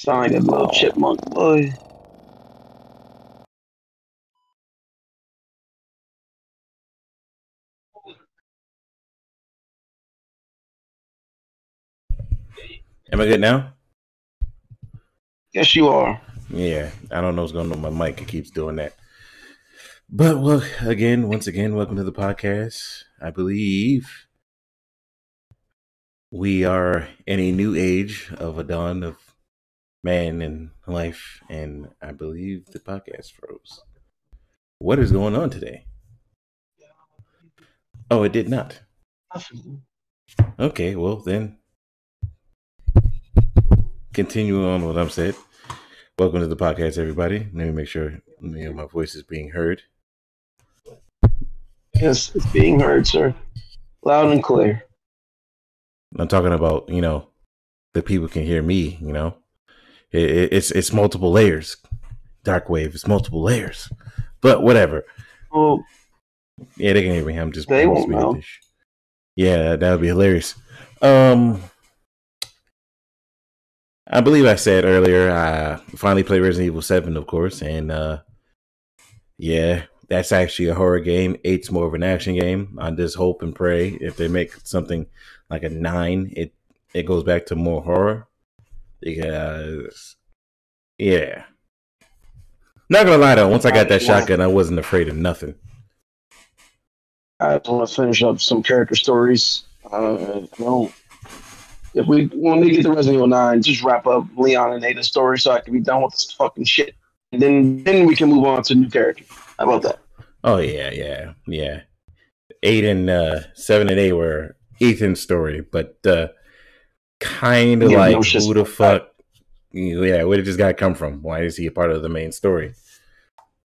Sound like a little chipmunk boy. Am I good now? Yes, you are. Yeah, I don't know what's going on with my mic. It keeps doing that. But well, again, once again, welcome to the podcast. I believe we are in a new age of a dawn of man and life, and I believe the podcast froze. What is going on today? Oh, it did not. Okay, well then, continue on what I'm said. Welcome to the podcast, everybody. Let me make sure you know, my voice is being heard. Yes, it's being heard, sir. Loud and clear. I'm talking about, you know, the people can hear me. You know, it, it, it's it's multiple layers. Dark wave, it's multiple layers. But whatever. Well, Yeah, they can hear me. I'm just They won't know. Yeah, that would be hilarious. Um, I believe I said earlier. I finally played Resident Evil Seven, of course, and uh, yeah, that's actually a horror game. Eight's more of an action game. I just hope and pray if they make something like a nine, it it goes back to more horror because yeah. Not gonna lie though, once I got that shotgun, I wasn't afraid of nothing. I just want to finish up some character stories. Uh, don't. If we when we get to Resident Evil Nine, just wrap up Leon and Ada's story so I can be done with this fucking shit, and then then we can move on to new characters. How about that? Oh yeah, yeah, yeah. Eight and uh, seven and eight were Ethan's story, but uh, kind of like who the fuck? Yeah, where did this guy come from? Why is he a part of the main story?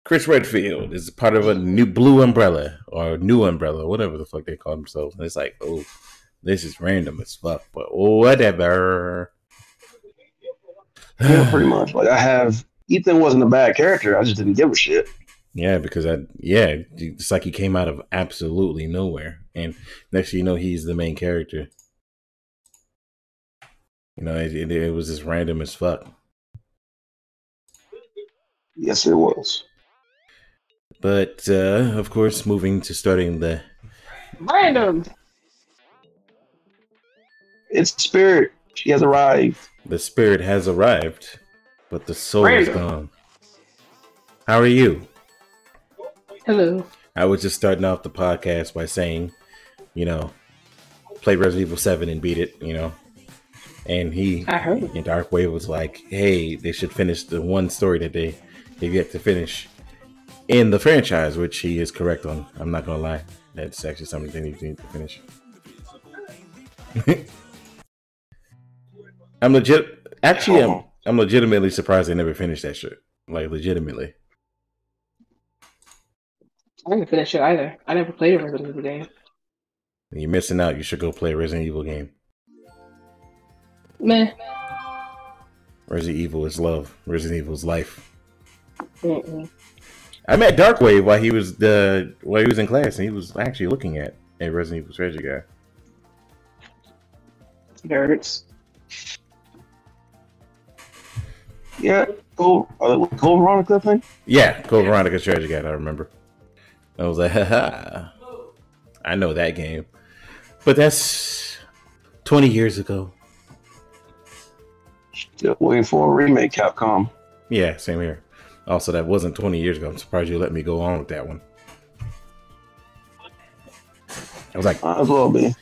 Chris Redfield is part of a new blue umbrella or new umbrella, whatever the fuck they call themselves. And it's like, oh, this is random as fuck, but whatever. Yeah, pretty much. Like I have Ethan wasn't a bad character. I just didn't give a shit. Yeah, because I yeah, it's like he came out of absolutely nowhere, and next thing you know, he's the main character. You know, it, it, it was just random as fuck. Yes, it was. But uh, of course, moving to starting the Random. It's Spirit. She has arrived. the spirit has arrived, but the soul is gone. How are you? Hello. I was just starting off the podcast by saying, you know, play Resident Evil Seven and beat it. You know, and he I heard. And Darkwave was like, hey, they should finish the one story that they they get to finish in the franchise, which he is correct on. I'm not gonna lie. That's actually something they need need to finish. I'm legit actually I'm uh-huh. I'm legitimately surprised they never finished that shit. Like legitimately. I didn't finish it either. I never played a Resident Evil game. You're missing out. You should go play a Resident Evil game. Meh. Resident Evil is love. Resident Evil is life. Mm-mm. I met Darkwave while he was the while he was in class, and he was actually looking at a Resident Evil strategy guy. Nerds. Yeah, go uh, Code Veronica thing. Yeah, Code Veronica strategy guide. I remember. I was like, haha. I know that game, but that's twenty years ago. Still waiting for a remake, Capcom. Yeah, same here. Also, that wasn't twenty years ago. I'm surprised you let me go on with that one. I was like, Might as well be.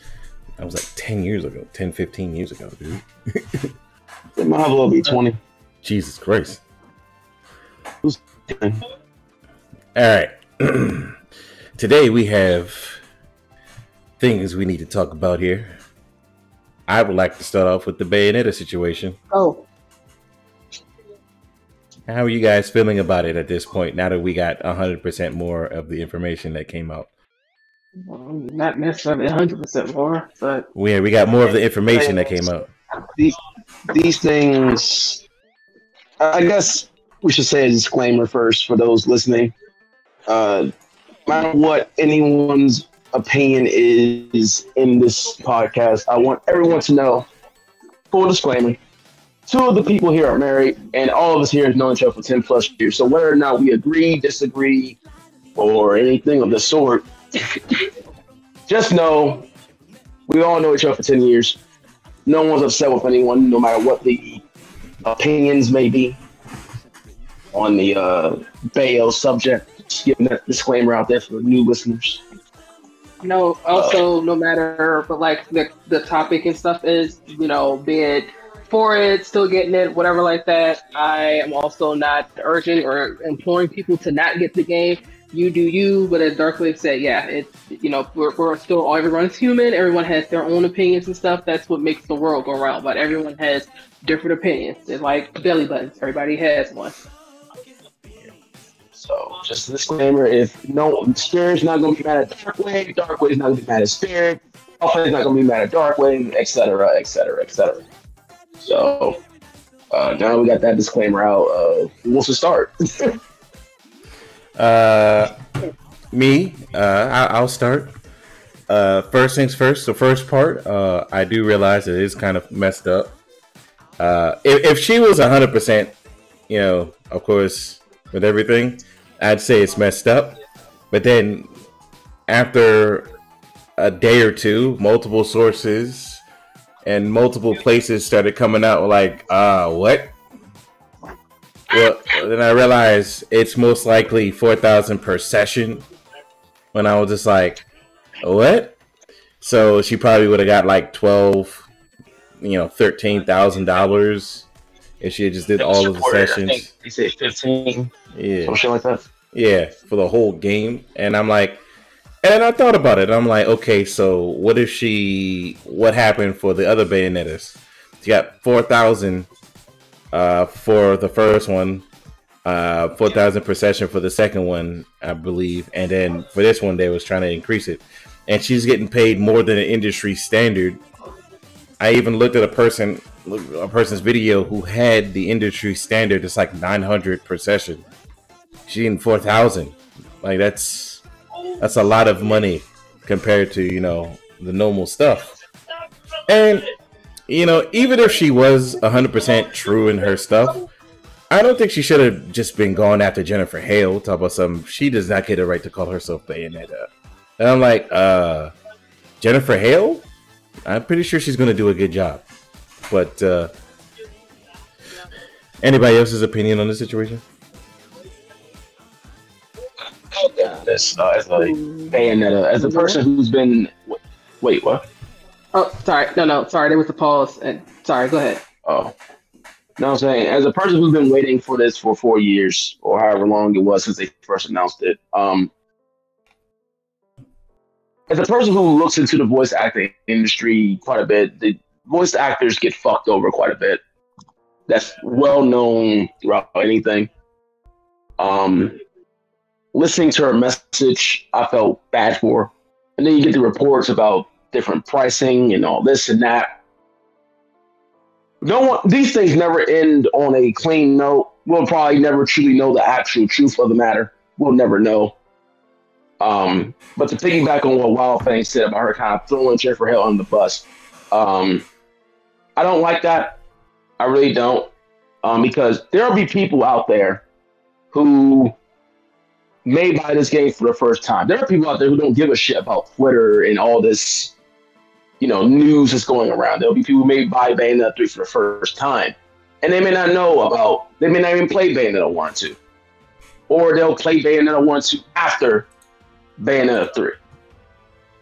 I was like ten years ago, 10, 15 years ago, dude. It might as well be twenty. Jesus Christ. All right. Today we have things we need to talk about here. I would like to start off with the Bayonetta situation. Oh, How are you guys feeling about it at this point now that we got 100% more of the information that came out? well, not necessarily 100% more, but We, we got more of the information that came out. These these things. I guess we should say a disclaimer first for those listening. Uh, no matter what anyone's opinion is in this podcast, I want everyone to know. Full disclaimer: two of the people here are married, and all of us here have known each other for 10 plus years. So whether or not we agree, disagree, or anything of the sort, just know we all know each other for 10 years. No one's upset with anyone, no matter what the opinions may be on the uh, Bayo subject. Just giving that disclaimer out there for new listeners. No, also, no matter, but like the, the topic and stuff is, you know, be it for it, still getting it, whatever like that. I am also not urging or imploring people to not get the game. You do you, but as Darkwave said, yeah, it's you know we're, we're still everyone's human. Everyone has their own opinions and stuff. That's what makes the world go round. But everyone has different opinions. It's like belly buttons. Everybody has one. So just a disclaimer: if no Spirit's not gonna be mad at Darkwave, Darkwave's not gonna be mad at Spirit, Alpha's not gonna be mad at Darkwave, etc., etc., etc. So uh, now we got that disclaimer out. Uh, who wants to start? Uh, me, uh, I- I'll start. Uh, first things first. The first part, uh, I do realize it is kind of messed up. Uh, if, if she was hundred percent, you know, of course, with everything, I'd say it's messed up. But then after a day or two, multiple sources and multiple places started coming out like, uh, what? Well, then I realized it's most likely 4,000 per session. When I was just like, what? So she probably would have got like 12, you know, $13,000 and she just did all of the sessions. He said fifteen, yeah, some shit like that. Yeah, for the whole game, and I'm like, and I thought about it. I'm like, okay, so what if she? What happened for the other Bayonettas? She got four thousand uh, for the first one, uh, four thousand per session for the second one, I believe, and then for this one they was trying to increase it, and she's getting paid more than an industry standard. I even looked at a person a person's video who had the industry standard. It's like nine hundred per session. She four thousand. Like that's that's a lot of money compared to you know the normal stuff. And you know, even if she was 100% true in her stuff, I don't think she should have just been going after Jennifer Hale. Talk about some. She does not get a right to call herself Bayonetta. And I'm like, uh, Jennifer Hale? I'm pretty sure she's going to do a good job. But, uh, anybody else's opinion on the situation? This uh, as a Bayonetta, as a person who's been. Wait, what? Oh, sorry. No, no, sorry. There was a pause. And sorry. Go ahead. Oh. No, I'm saying, as a person who's been waiting for this for four years or however long it was since they first announced it, um, as a person who looks into the voice acting industry quite a bit, the voice actors get fucked over quite a bit. That's well known throughout anything. Um, listening to her message, I felt bad for. And then you get the reports about different pricing and all this and that. No one, these things never end on a clean note. We'll probably never truly know the actual truth of the matter. We'll never know. Um, but to piggyback on what Wild Fang said about her kind of throwing Jennifer Hale on the bus, um, I don't like that. I really don't. Um, because there'll be people out there who may buy this game for the first time. There are people out there who don't give a shit about Twitter and all this, you know, news that's going around. There'll be people who may buy Bayonetta 3 for the first time. And they may not know about, they may not even play Bayonetta 1 and 2. Or they'll play Bayonetta 1 and 2 after Bayonetta 3.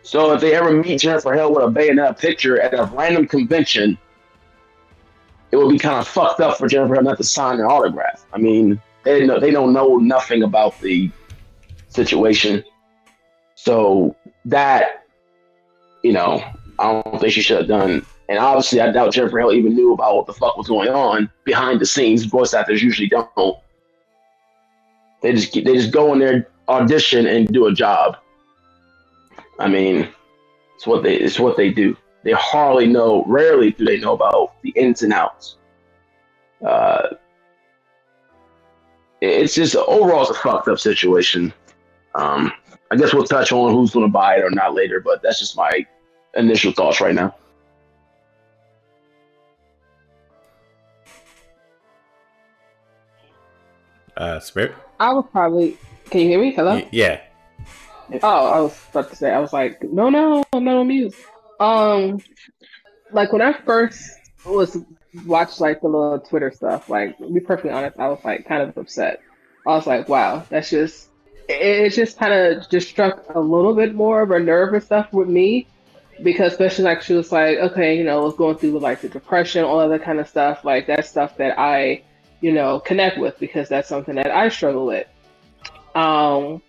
So if they ever meet Jennifer Hale with a Bayonetta picture at a random convention, it would be kind of fucked up for Jennifer not to sign an autograph. I mean, they know they don't know nothing about the situation. So that, you know, I don't think she should have done. And obviously, I doubt Jennifer Hale even knew about what the fuck was going on behind the scenes. Voice actors usually don't. They just they just go in there, audition, and do a job. I mean, it's what they it's what they do. They hardly know. Rarely do they know about the ins and outs. Uh, it's just overall it's a fucked up situation. Um, I guess we'll touch on who's going to buy it or not later, but that's just my initial thoughts right now. Uh, Spirit. I would probably. Can you hear me? Hello. Y- yeah. Oh, I was about to say. I was like, no, no, I'm not on mute. Um, like when I first was watched like the little Twitter stuff. Like, to be perfectly honest, I was like kind of upset. I was like, wow, that's just. It, just kind of just struck a little bit more of a nerve and stuff with me because especially like she was like, okay, you know, was going through like the depression, all that kind of stuff. Like that's stuff that I, you know, connect with because that's something that I struggle with. Um,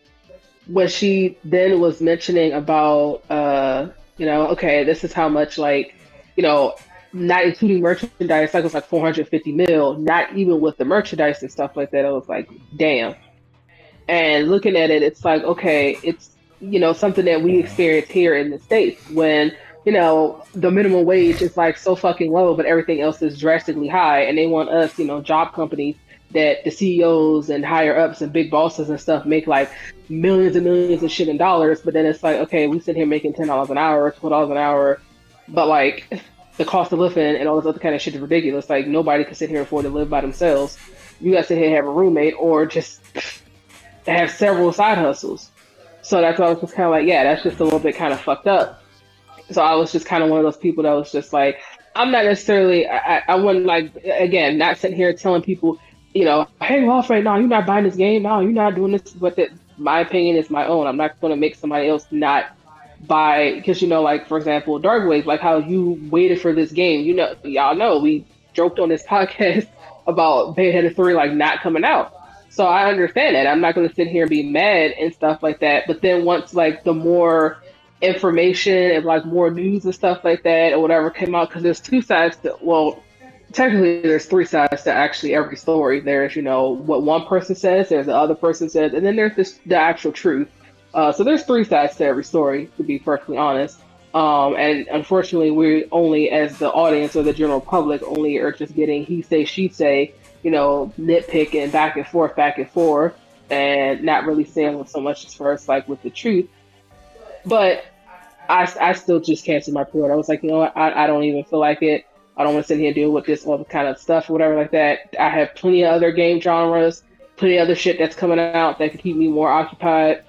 when she then was mentioning about, uh, you know, okay, this is how much like, you know, not including merchandise, like it was like 450 mil, not even with the merchandise and stuff like that. I was like, damn. And looking at it, it's like, okay, it's you know something that we experience here in the states when you know the minimum wage is like so fucking low but everything else is drastically high and they want us you know job companies that the CEOs and higher ups and big bosses and stuff make like millions and millions of shit in dollars but then it's like okay we sit here making ten dollars an hour twelve dollars an hour but like the cost of living and all this other kind of shit is ridiculous. Like nobody can sit here and afford to live by themselves. You got to sit here and have a roommate or just have several side hustles. So that's why I was just kind of like, yeah, that's just a little bit kind of fucked up. So I was just kind of one of those people that was just like, I'm not necessarily, I, I wouldn't like, again, not sitting here telling people, you know, hang off right now, you're not buying this game. now. you're not doing this. But that my opinion is my own. I'm not going to make somebody else not buy, because, you know, like, for example, Dark Wave, like how you waited for this game. You know, y'all know we joked on this podcast about Bayonetta 3 like not coming out. So I understand that. I'm not going to sit here and be mad and stuff like that. But then once like the more information and like more news and stuff like that or whatever came out, because there's two sides to well, technically there's three sides to actually every story. There's you know what one person says, there's the other person says, and then there's this the actual truth. Uh, so there's three sides to every story, to be perfectly honest. Um, and unfortunately, we only, as the audience or the general public, only are just getting he say, she say, you know, nitpicking back and forth, back and forth, and not really saying so much as far as like with the truth. But I, I still just canceled my pre-order. I was like, you know what, I, I don't even feel like it. I don't want to sit here and deal with this all the kind of stuff or whatever like that. I have plenty of other game genres, plenty of other shit that's coming out that could keep me more occupied.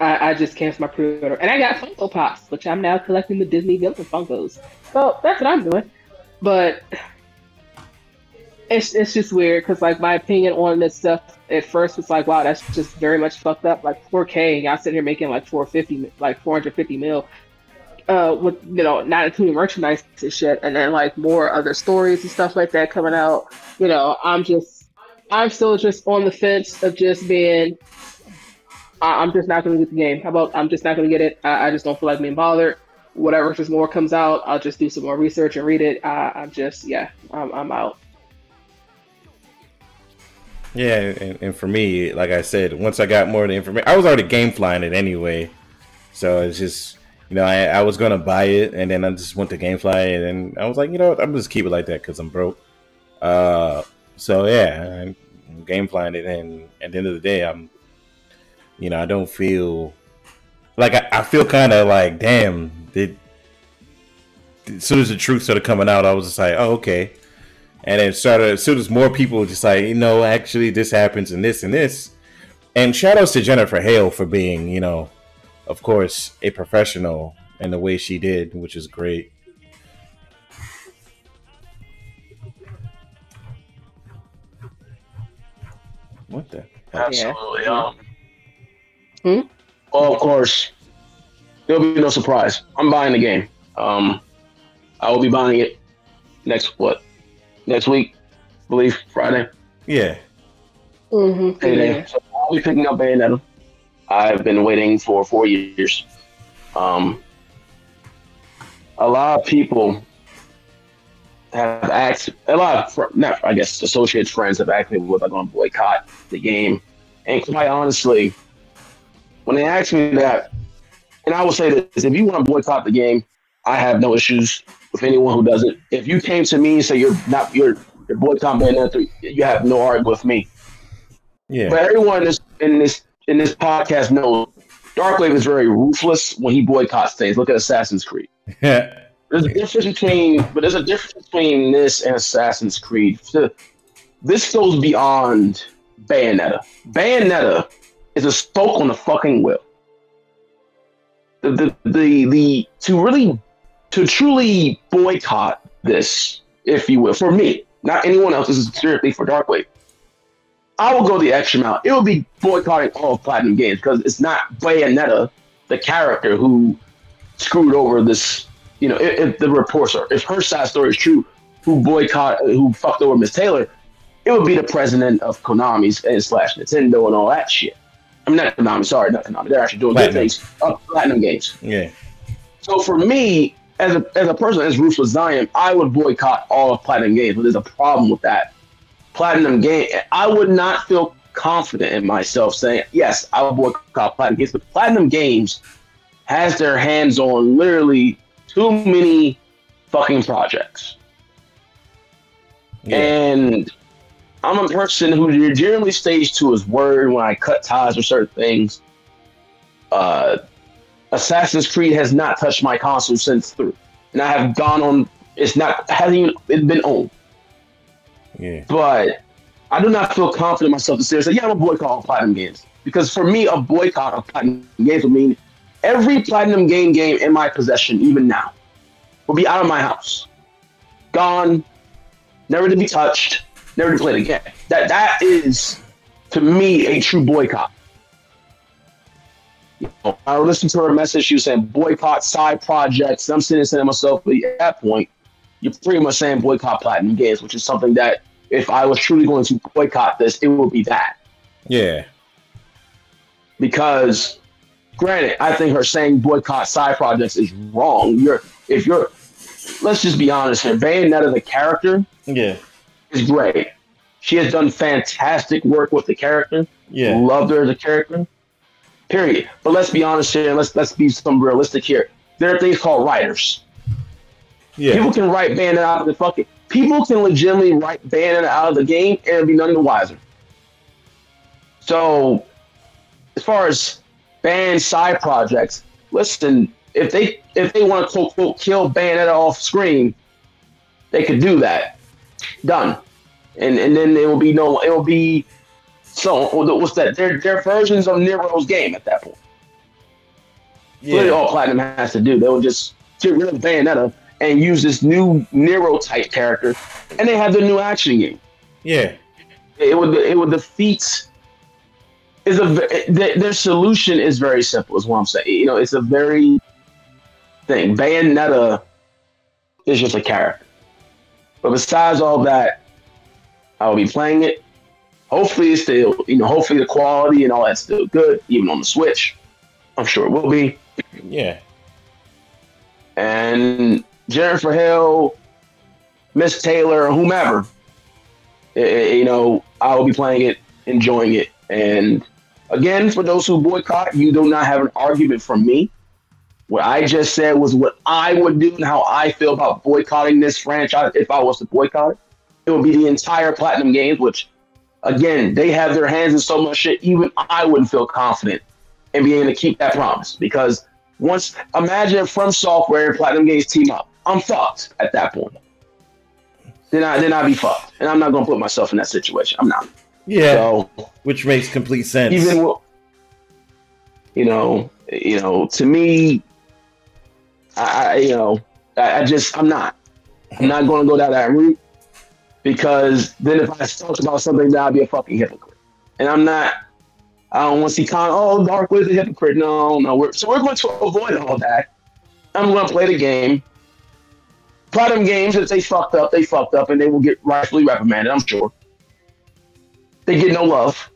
I, I just canceled my pre-order, and I got Funko Pops, which I'm now collecting the Disney villain Funkos. So that's what I'm doing. But it's it's just weird because like my opinion on this stuff at first was like, wow, that's just very much fucked up. Like 4K, y'all sitting here making like 450, like 450 mil, uh, with you know not including merchandise and shit, and then like more other stories and stuff like that coming out. You know, I'm just, I'm still just on the fence of just being. I- I'm just not going to get the game. How about I'm just not going to get it? I-, I just don't feel like being bothered. Whatever, just more comes out, I'll just do some more research and read it. I- I'm just, yeah, I'm, I'm out. Yeah, and, and for me, like I said, once I got more of the information, I was already game flying it anyway. So it's just, you know, I, I was gonna buy it, and then I just went to GameFly, and then I was like, you know, I'm just keep it like that because I'm broke. Uh, so yeah, I'm game flying it, and at the end of the day, I'm, you know, I don't feel like I, I feel kind of like, damn, did as soon as the truth started coming out, I was just like, oh okay. And it started as soon as more people just like you know actually this happens and this and this. And shout outs to jennifer hale for being you know of course a professional in the way she did which is great what the Absolutely. Um, Hmm? Well, of course, there'll be no surprise. I'm buying the game. Um, I will be buying it next what? Next week, I believe Friday. yeah Mm-hmm. Payday. So I'll be picking up Bayonetta. I've been waiting for four years. Um, a lot of people have asked, a lot of, fr- not, I guess, associates, friends have asked me whether I'm going to boycott the game. And quite honestly, when they ask me that, and I will say this if you want to boycott the game, I have no issues with anyone who does it. If you came to me and say you're not, you're, you're boycotting Bayonetta 3, you have no argument with me. yeah But everyone in this in this in this podcast knows Darkwave is very ruthless when he boycotts things. Look at Assassin's Creed. There's a difference between, but there's a difference between this and Assassin's Creed. This goes beyond Bayonetta. Bayonetta is a spoke on the fucking wheel. The, the the the to really to truly boycott this, if you will, for me, not anyone else. This is strictly for Darkwave. I will go the extra mile. It will be boycotting all of Platinum Games because it's not Bayonetta, the character who screwed over this. You know, if, if the reports are, if her side story is true, who boycott, who fucked over Miss Taylor, it would be the president of Konami's and slash Nintendo and all that shit. I mean, not Konami. Sorry, not Konami. They're actually doing Platinum. good things. Uh, Platinum Games. Yeah. So for me, as a as a person as ruthless Zion, I would boycott all of Platinum Games. But there's a problem with that. Platinum Game, I would not feel confident in myself saying yes, I will boycott Platinum Games. But Platinum Games has their hands on literally too many fucking projects. Yeah. And I'm a person who generally stays to his word when I cut ties with certain things. Uh, Assassin's Creed has not touched my console since three, and I have gone on. It's not hasn't even it's been owned, yeah. but I do not feel confident myself to say, "Yeah, I'm a boycott all platinum games." Because for me, a boycott of platinum games would mean every platinum game game in my possession, even now, will be out of my house, gone, never to be touched, never to play again. That that is to me a true boycott. I listened to her message. She was saying boycott side projects. I'm sitting there saying to myself, at that point, you're pretty much saying boycott platinum games, which is something that if I was truly going to boycott this, it would be that. Yeah. Because, granted, I think her saying boycott side projects is wrong. You're if you're, let's just be honest here. Bayonetta, the character, Yeah. is great. She has done fantastic work with the character. Yeah. Loved her as a character. Period. But let's be honest here. and Let's let's be some realistic here. There are things called writers. Yeah. People can write Bayonetta out of the fucking. People can legitimately write Bayonetta out of the game and be none the wiser. So, as far as band side projects, listen. If they if they want to quote quote kill Bayonetta off screen, they could do that. Done, and and then there will be no. It will be so. What's that? Their their versions of Nero's game at that point. Literally yeah. all Platinum has to do. They will just get rid of Bayonetta and use this new Nero type character, and they have the new action game. Yeah. It would it would defeat. Is a their solution is very simple. Is what I'm saying. You know, it's a very thing. Bayonetta is just a character, but besides all that, I will be playing it. Hopefully, it's still you know. Hopefully, the quality and all that's still good, even on the Switch. I'm sure it will be. Yeah. and Jennifer Hale, Miss Taylor, or whomever, eh, eh, you know, I will be playing it, enjoying it. And again, for those who boycott, you do not have an argument from me. What I just said was what I would do and how I feel about boycotting this franchise if I was to boycott it. It would be the entire Platinum Games, which, again, they have their hands in so much shit, even I wouldn't feel confident in being able to keep that promise because once imagine From Software and Platinum Games team up, I'm fucked at that point. Then I then I'd be fucked, and I'm not gonna put myself in that situation. I'm not. Yeah. So Which makes complete sense. even with, you know, you know, to me, I, I you know, I, I just I'm not. I'm not going to go down that route because then if I talk about something, then I'll be a fucking hypocrite, and I'm not. I don't want to see Con. Oh, Darkwave's a hypocrite. No, no. We're, so we're going to avoid all that. I'm going to play the game. Platinum Games, if they fucked up, they fucked up, and they will get rightfully reprimanded. I'm sure. They get no love,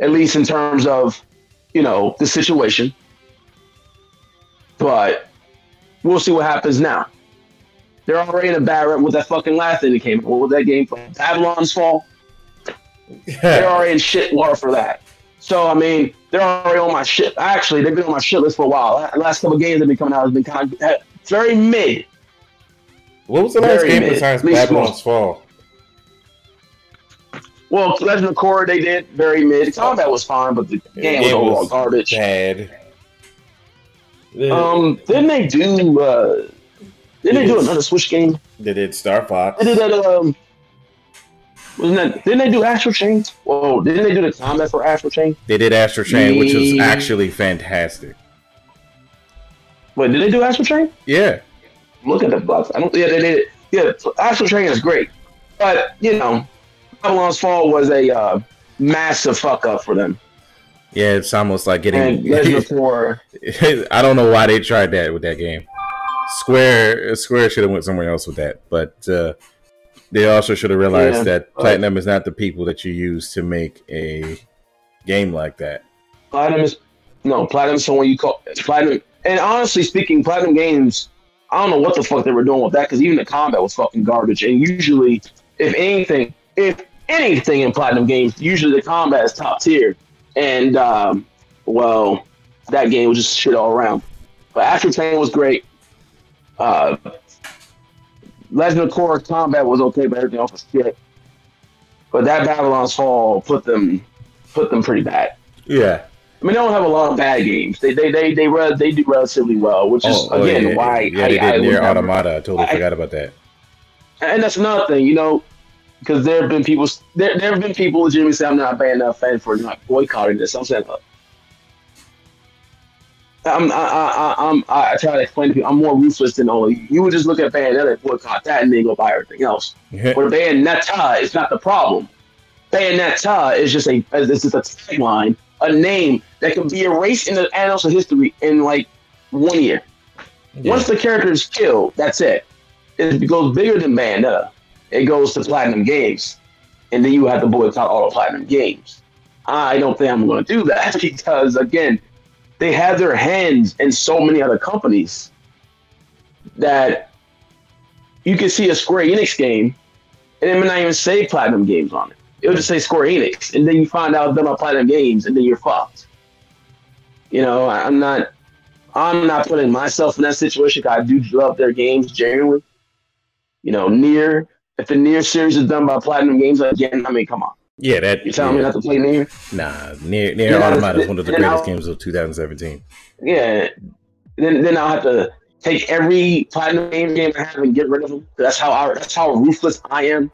at least in terms of, you know, the situation. But we'll see what happens now. They're already in a bad rep with that fucking last thing that came. What was that game from? Babylon's Fall. They're already in shit water for that. So I mean, they're already on my shit. Actually, they've been on my shit list for a while. The last couple games that have been coming out has been kind of very mid. What was the last very game mid. besides least Babylon's Fall? Well, Legend of Korra they did very mid. Combat was fine, but the game was It overall was garbage. Bad. Um, didn't they do? Uh, didn't they do another Switch game? they did Star Fox. They did that. Um, Wasn't that? Didn't they do Astral Chain? Whoa! Didn't they do the combat for Astral Chain? They did Astral Chain, which was actually fantastic. Wait, did they do Astral Chain? Yeah. Look at the bucks. I don't. Yeah, they did. Yeah, Astral Chain is great, but you know, Babylon's Fall was a uh, massive fuck up for them. Yeah, it's almost like getting. Four. I don't know why they tried that with that game. Square Square should have went somewhere else with that, but uh, they also should have realized Yeah. that Platinum is not the people that you use to make a game like that. Platinum is no Platinum. is Someone you call Platinum. And honestly speaking, Platinum Games. I don't know what the fuck they were doing with that because even the combat was fucking garbage. And usually, if anything, if anything in Platinum Games, usually the combat is top tier. And um, well, that game was just shit all around. But Astral Chain was great. Uh, Legend of Korra combat was okay, but everything else was shit. But that Babylon's Fall put them put them pretty bad. Yeah. I mean, they don't have a lot of bad games. They they they they, re- they do relatively well, which is Oh, oh, again yeah, why yeah, I, they I did would NieR Automata. I totally I- forgot about that. And that's another thing, you know, because there have been people there there have been people legitimately say I'm not a bad enough fan for not boycotting this. I'm saying. look, I'm, I, I, I, I'm, I try to explain to people I'm more ruthless than all of you. You would just look at Bayonetta and boycott that and then go buy everything else. But Bayonetta is not the problem. Bayonetta is just a is just a tagline, a name that can be erased in the annals of history in like one year. Once the character is killed, that's it. It goes bigger than Bayonetta. It goes to Platinum Games, and then you have to boycott all the Platinum Games. I don't think I'm going to do that because again, they have their hands in so many other companies that you can see a Square Enix game, and it may not even say Platinum Games on it. It'll just say Square Enix, and then you find out they're not Platinum Games, and then you're fucked. You know, I'm not, I'm not putting myself in that situation. I do love their games genuinely. You know, NieR if the NieR series is done by Platinum Games again, I mean, come on, Yeah, that. you telling me not to play NieR? Nah, NieR NieR Yeah, Automata is one of the greatest I'll- games of 2017. Yeah, then then I'll have to take every Platinum Games game I have and get rid of them. That's how I, that's how ruthless I am.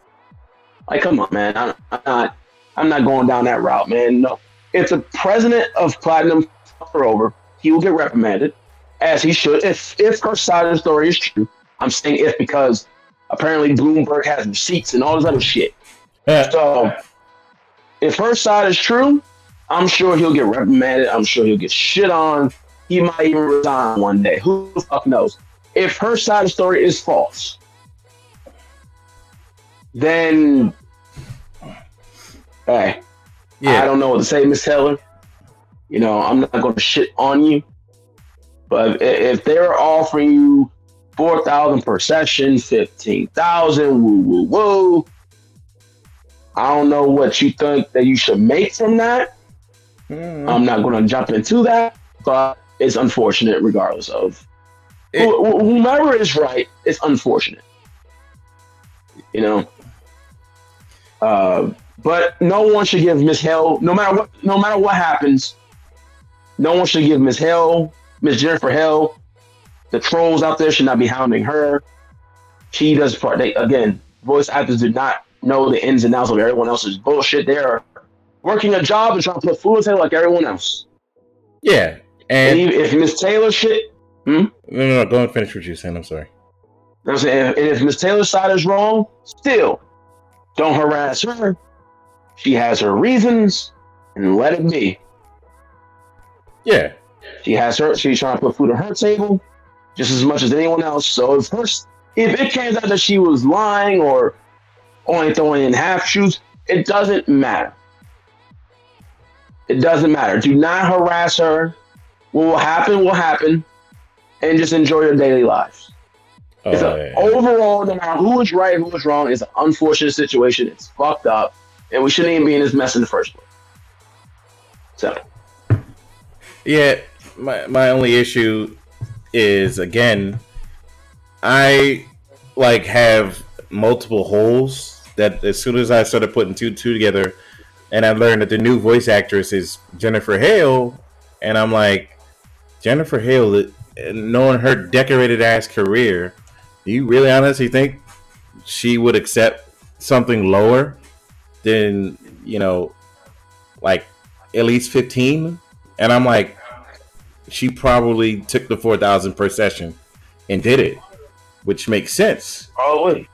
Like, come on, man, I'm, I'm not, I'm not going down that route, man. No, if the president of Platinum her over, he will get reprimanded, as he should. If if her side of the story is true, I'm saying if because apparently Bloomberg has receipts and all this other shit. So if her side is true, I'm sure he'll get reprimanded. I'm sure he'll get shit on. He might even resign one day. Who the fuck knows? If her side of the story is false, then hey, yeah. I don't know what to say, Miss Taylor. You know, I'm not going to shit on you. But if they're offering you four thousand per session, fifteen thousand, woo woo woo. I don't know what you think that you should make from that. Mm, I'm not going to jump into that, but it's unfortunate regardless of It- wh- whomever is right. It's unfortunate, you know. Uh, but no one should give Miss Hale, no matter what, no matter what happens, no one should give Miss Hale, Miss Jennifer Hale. The trolls out there should not be hounding her. She does part. They again, voice actors do not know the ins and outs of everyone else's bullshit. They are working a job and trying to put food in like everyone else. yeah. And And if Miss Taylor shit, no, no, no, go and finish what you're saying. I'm sorry. I'm saying, and if Miss Taylor's side is wrong, still don't harass her. She has her reasons, and let it be. Yeah, She has her. She's trying to put food on her table, just as much as anyone else. So if her, if it turns out that she was lying or only throwing in half shoes, it doesn't matter. It doesn't matter. Do not harass her. What will happen will happen, and just enjoy your daily lives. It's a, yeah. overall, no matter who is right, who is wrong, it's an unfortunate situation. It's fucked up, and we shouldn't even be in this mess in the first place. So, Yeah, my my only issue is again, I like have multiple holes that as soon as I started putting two two together, and I learned that the new voice actress is Jennifer Hale, and I'm like, Jennifer Hale, uh, knowing her decorated ass career, do you really honestly think she would accept something lower than you know, like at least fifteen, and I'm like, she probably took the four thousand per session and did it, which makes sense. Probably.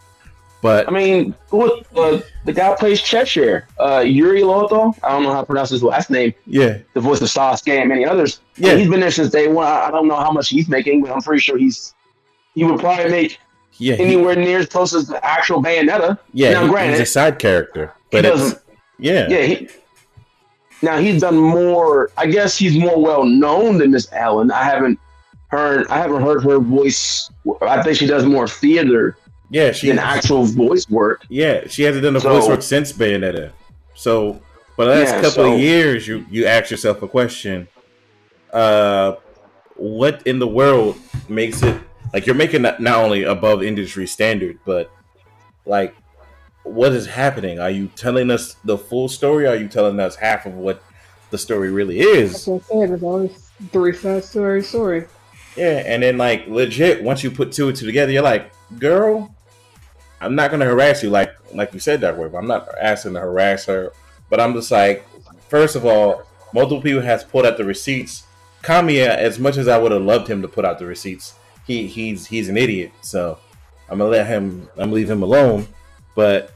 But I mean, look, uh, the guy plays Cheshire, uh, Yuri Loto. I don't know how to pronounce his last name. yeah, The voice of Sasuke and many others. Yeah. Yeah, he's been there since day one. I don't know how much he's making, but I'm pretty sure he's he would probably make yeah, he- anywhere near as close as the actual Bayonetta. yeah. Now, he- granted, he's a side character, he but doesn't. yeah, Yeah, he, now he's done more. I guess he's more well known than Miss Allen. I haven't heard. I haven't heard her voice. I think she does more theater yeah. She than actual voice work. Yeah, she hasn't done the So- voice work since Bayonetta. So, for the last Yeah, couple so- of years, you you ask yourself a question: uh, What in the world makes it like you're making that not only above industry standard, but like what is happening? Are you telling us the full story? Are you telling us half of what the story really is? what I said. Only three sides to every story. Yeah, and then like legit, once you put two and two together, you're like, girl, I'm not gonna harass you like like you said that word. I'm not asking to harass her, but I'm just like, first of all, multiple people has pulled out the receipts. Kamiya, as much as I would have loved him to put out the receipts, he he's he's an idiot. So I'm gonna let him. I'm gonna leave him alone. But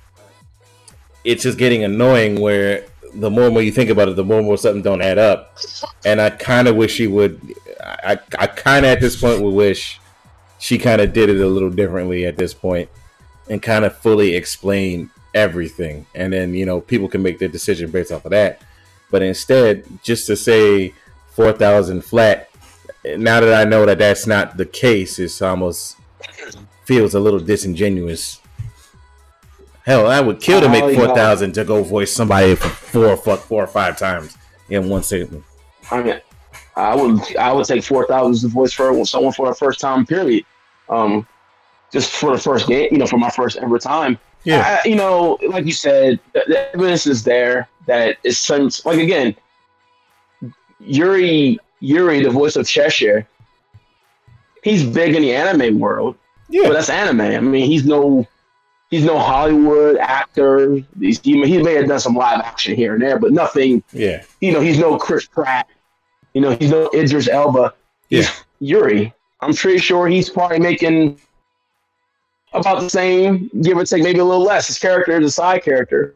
it's just getting annoying where the more and more you think about it, the more and more something don't add up. And I kind of wish he would. I I kind of at this point would wish she kind of did it a little differently at this point and kind of fully explain everything, and then you know people can make their decision based off of that. But instead, just to say four thousand flat, now that I know that that's not the case, it's almost feels a little disingenuous. Hell, I would kill to make four thousand to go voice somebody for four, fuck, four or five times in one segment. I mean, I would I would take four thousand the voice for someone for the first time. Period. Um, just for the first game, you know, for my first ever time. Yeah, I, you know, like you said, the, the evidence is there that it's some like again, Yuri Yuri, the voice of Cheshire. He's big in the anime world, yeah, but that's anime. I mean, he's no he's no Hollywood actor. He's, he, he may have done some live action here and there, but nothing yeah, you know, he's no Chris Pratt. You know, he's no Idris Elba. He's Yeah. Yuri. I'm pretty sure he's probably making about the same, give or take, maybe a little less. His character is a side character.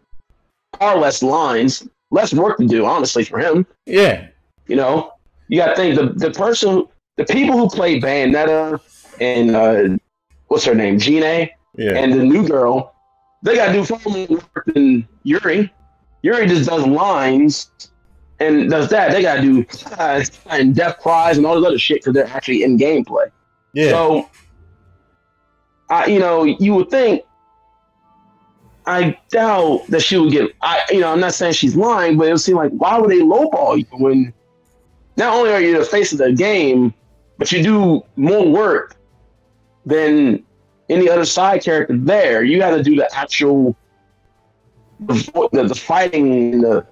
Far less lines, less work to do, honestly, for him. yeah, You know, you got to think the the person, the people who played Bayonetta and uh, what's her name, Gina, yeah. and the new girl, they got to do far more work than Yuri. Yuri just does lines and does that. They got to do uh, and death cries and all this other shit because they're actually in gameplay. yeah. So, I you know you would think. I doubt that she would get. I you know I'm not saying she's lying, but it would seem like why would they lowball you when not only are you the face of the game, but you do more work than any other side character there. You got to do the actual the, the, the fighting, and the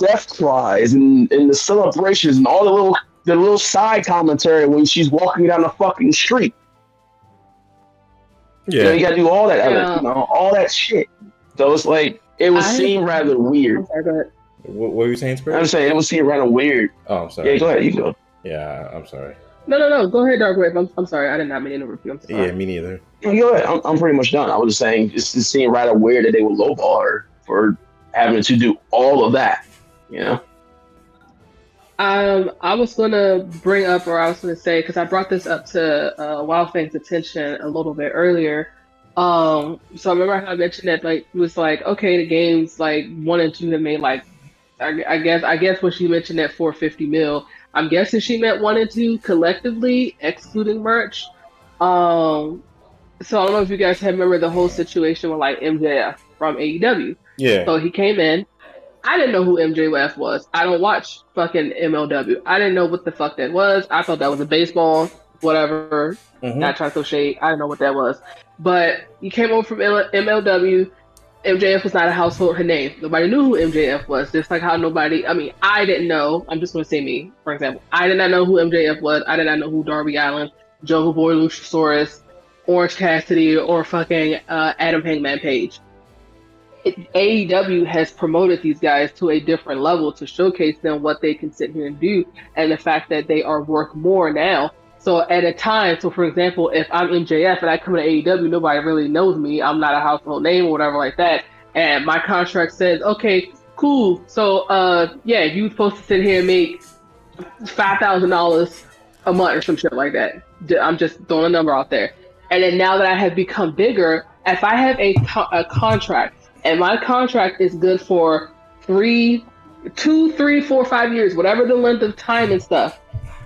death cries, and, and the celebrations, and all the little the little side commentary when she's walking down the fucking street. You, know, yeah. you got to do all that, other, you know, all that shit. So it's like it would I- seem rather weird. I'm sorry, go ahead. What, what were you saying, I'm Spirit? saying it was seem rather weird. Oh, I'm sorry. Yeah, go ahead. You go. Yeah, I'm sorry. No, no, no. Go ahead, Dark Wave. I'm, I'm sorry. I did not mean to interrupt you. I'm sorry. Yeah, me neither. No, Go ahead. I'm, I'm pretty much done. I was just saying it's, it seemed rather weird that they would lowball her for having to do all of that. You know. Um, I was gonna bring up, or I was gonna say, because I brought this up to uh, Wild Fang's attention a little bit earlier. Um, so I remember how I mentioned that, like, it was like, okay, the games like one and two have made like, I, I guess, I guess when she mentioned that 450 mil, I'm guessing she meant one and two collectively, excluding merch. Um, so I don't know if you guys have remember the whole situation with like MJF from AEW. Yeah. So he came in. I didn't know who MJF was. I don't watch fucking MLW. I didn't know what the fuck that was. I thought that was a baseball, whatever. Mhm. Not trying to shade. I didn't know what that was. But he came over from MLW. MJF was not a household her name. Nobody knew who MJF was. Just like how nobody, I mean, I didn't know. I'm just going to say me, for example. I did not know who MJF was. I did not know who Darby Allin, Jungle Boy Luchasaurus, Orange Cassidy, or fucking uh, Adam Hangman Page. AEW has promoted these guys to a different level to showcase them what they can sit here and do, and the fact that they are worth more now. So at a time, so for example, if I'm MJF and I come to AEW, nobody really knows me. I'm not a household name or whatever like that, and my contract says, okay, cool. So uh, yeah, you're supposed to sit here and make five thousand dollars a month or some shit like that. I'm just throwing a number out there. And then now that I have become bigger, if I have a, a contract and my contract is good for three, two, three, four, five years, whatever the length of time and stuff.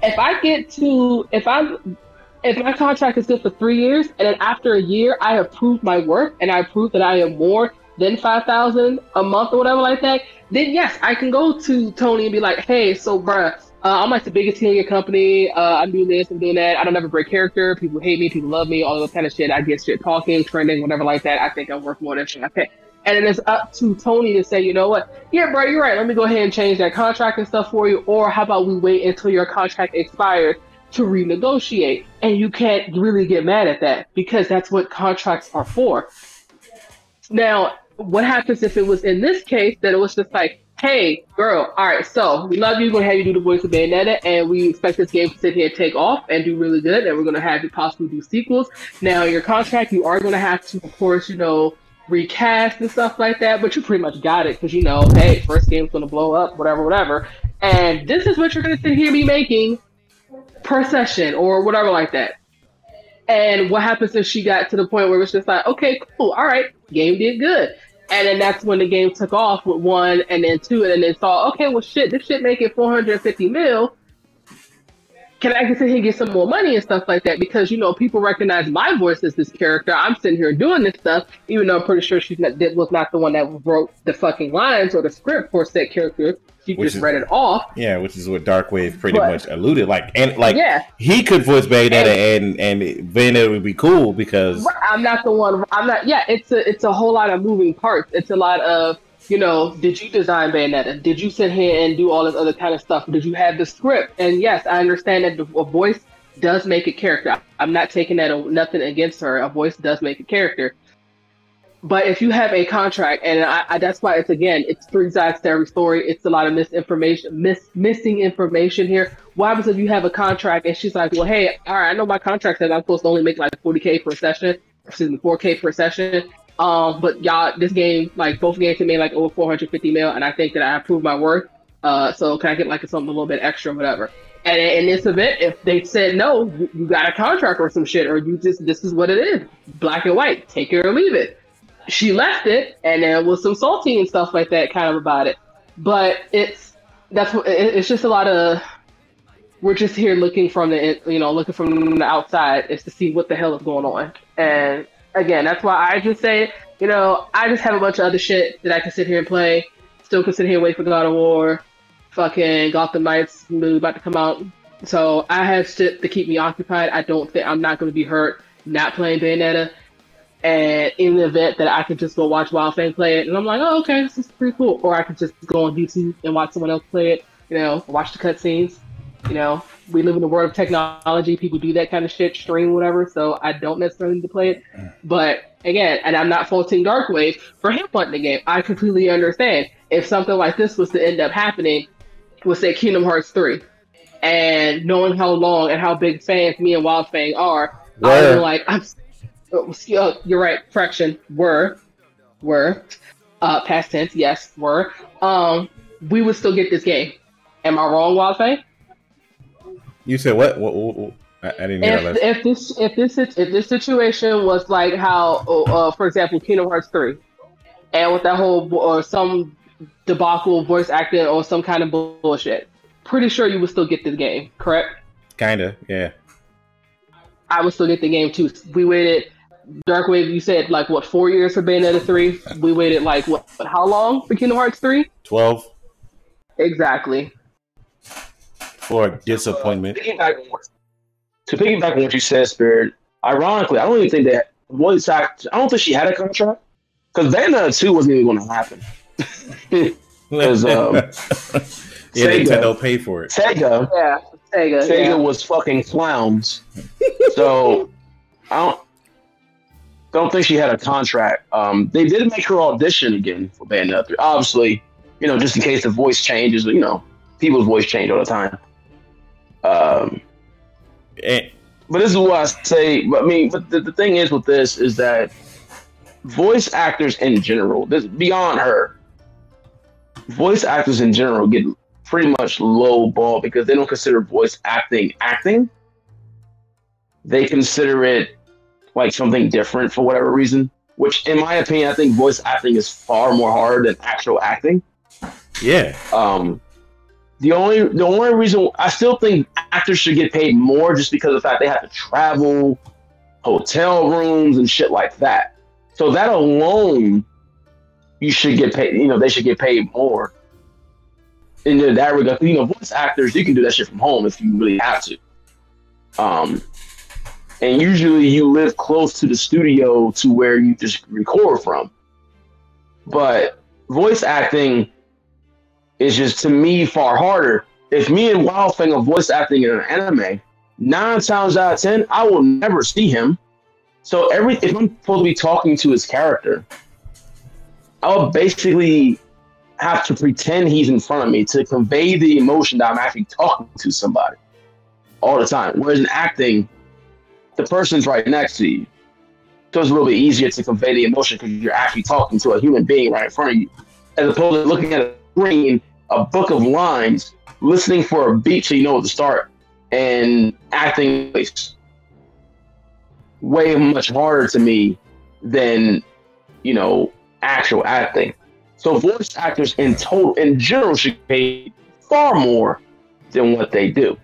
If I get to, if I'm, if my contract is good for three years, and then after a year I have proved my work and I prove that I am more than five thousand a month or whatever like that, then yes, I can go to Tony and be like, hey, so bruh, uh, I'm like the biggest team in your company. Uh, I'm doing this, I'm doing that. I don't ever break character. People hate me, people love me, all those kind of shit. I get shit talking, trending, whatever like that. I think I'm worth more than shit. Okay. And then it's up to Tony to say, you know what? Yeah, bro, you're right. Let me go ahead and change that contract and stuff for you. Or how about we wait until your contract expires to renegotiate? And you can't really get mad at that because that's what contracts are for. Now, what happens if it was in this case that it was just like, hey, girl, all right, so we love you. We're going to have you do the voice of Bayonetta, and we expect this game to sit here and take off and do really good, and we're going to have you possibly do sequels. Now, your contract, you are going to have to, of course, you know, recast and stuff like that, but you pretty much got it because you know, hey, first game's to blow up, whatever, whatever. And this is what you're to sit here be making per session or whatever like that. And what happens if she got to the point where it's just like, okay, cool, all right, game did good. And then that's when the game took off with one and then two, and then thought, okay, well, shit, this shit making 450 mil. Can I sit here and get some more money and stuff like that? Because you know, people recognize my voice as this character. I'm sitting here doing this stuff, even though I'm pretty sure she's not was not the one that wrote the fucking lines or the script for said character. She which just is, read it off. Yeah, which is what Darkwave pretty but, much alluded. Like and like yeah. he could voice Bayonetta and and, and Bayonetta would be cool because I'm not the one. I'm not. Yeah, it's a it's a whole lot of moving parts. It's a lot of you know. Did you design Bayonetta? Did you sit here and do all this other kind of stuff? Did you have the script? And yes, I understand that a voice does make a character. I'm not taking that nothing against her. A voice does make a character. But if you have a contract, and I, I, that's why it's again, it's three sides to every story. It's a lot of misinformation, miss, missing information here. Why? happens if you have a contract and she's like, well, hey, all right, I know my contract says I'm supposed to only make like 40k per session, excuse me, 4k per session. Um, but y'all, this game, like both games, can make like over 450 mil, and I think that I proved my worth. Uh, so can I get like something a little bit extra, whatever? And in this event, if they said no, you, you got a contract or some shit, or you just this is what it is, black and white, take it or leave it she left it, and there was some salty and stuff like that, kind of about it. But it's that's it's just a lot of we're just here looking from the you know looking from the outside is to see what the hell is going on. And again, that's why I just say you know I just have a bunch of other shit that I can sit here and play. Still can sit here and wait for God of War, fucking Gotham Knights movie about to come out. So I have shit to keep me occupied. I don't think I'm not going to be hurt not playing Bayonetta and in the event that I could just go watch Wildfang play it, and I'm like, oh, okay, this is pretty cool. Or I could just go on YouTube and watch someone else play it, you know, watch the cutscenes. You know, we live in the world of technology. People do that kind of shit, stream, whatever. So I don't necessarily need to play it. But again, and I'm not faulting Darkwave for him wanting the game. I completely understand. If something like this was to end up happening, with say Kingdom Hearts 3, and knowing how long and how big fans me and Wildfang are, I'm like, I'm uh, you're right. Fraction Were, were, uh, past tense. Yes, were. Um, we would still get this game. Am I wrong, Wildfang? You said what? what, what, what? I, I, didn't hear if, if this if this if this situation was like how, uh, for example, Kingdom Hearts three, and with that whole or some debacle voice acting or some kind of bullshit, pretty sure you would still get this game, correct? Kinda, yeah. I would still get the game too. We waited Darkwave, you said like what four years for Bayonetta three? We waited like what? How long for Kingdom Hearts three? Twelve. Exactly. For disappointment. Uh, to piggyback on what you said, Spirit. Ironically, I don't even think that voice act. I don't think she had a contract because Bayonetta two wasn't even going to happen. Because um, yeah, Sega, Nintendo paid for it. Sega, yeah, Sega, Sega yeah. was fucking clowns. so I don't. don't think she had a contract. Um, they did make her audition again for Bayonetta 3. Obviously, you know, just in case the voice changes, you know, people's voice change all the time. Um, And, but this is what I say. But I mean, but the, the thing is with this is that voice actors in general, this beyond her, voice actors in general get pretty much low ball because they don't consider voice acting acting. They consider it like something different for whatever reason. Which, in my opinion, I think voice acting is far more hard than actual acting. yeah, Um, the only the only reason I still think actors should get paid more just because of the fact they have to travel, hotel rooms and shit like that. So that alone, you should get paid. You know, they should get paid more. In that regard, you know, voice actors, you can do that shit from home if you really have to. Um, and usually you live close to the studio to where you just record from. But voice acting is just to me far harder. If me and Wildfang are voice acting in an anime, nine times out of ten, I will never see him. So every if I'm supposed to be talking to his character, I'll basically have to pretend he's in front of me to convey the emotion that I'm actually talking to somebody all the time. Whereas in acting, the person's right next to you. So it's a little bit easier to convey the emotion because you're actually talking to a human being right in front of you. As opposed to looking at a screen, a book of lines, listening for a beat so you know what to start, and acting is way much harder to me than, you know, actual acting. So voice actors in total, in general, should pay far more than what they do.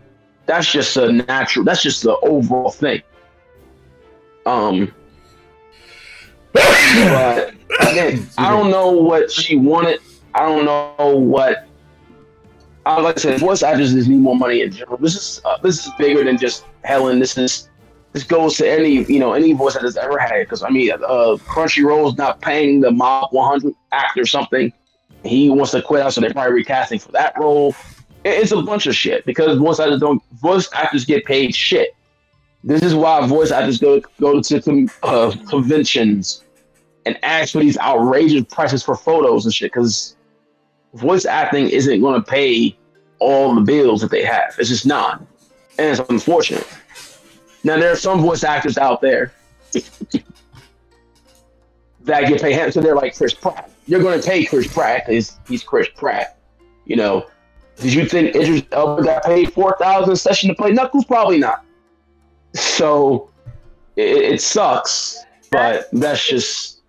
That's just a natural. That's just the overall thing. Um, but again, I don't know what she wanted. I don't know what. I like I said, voice actors just need more money in general. This is uh, this is bigger than just Helen. This is this goes to any you know any voice actor's ever had. Because I mean, uh, Crunchyroll's not paying the Mob 100 actor something. He wants to quit out, so they're probably recasting for that role. It's a bunch of shit because voice actors don't. Voice actors get paid shit. This is why voice actors go go to uh, conventions and ask for these outrageous prices for photos and shit. Because voice acting isn't going to pay all the bills that they have. It's just not, and it's unfortunate. Now there are some voice actors out there that get paid. So they're like Chris Pratt. You're going to pay Chris Pratt because he's Chris Pratt. You know, did you think Idris Elba got paid four thousand a session to play Knuckles? Probably not. So it, it sucks, but that's just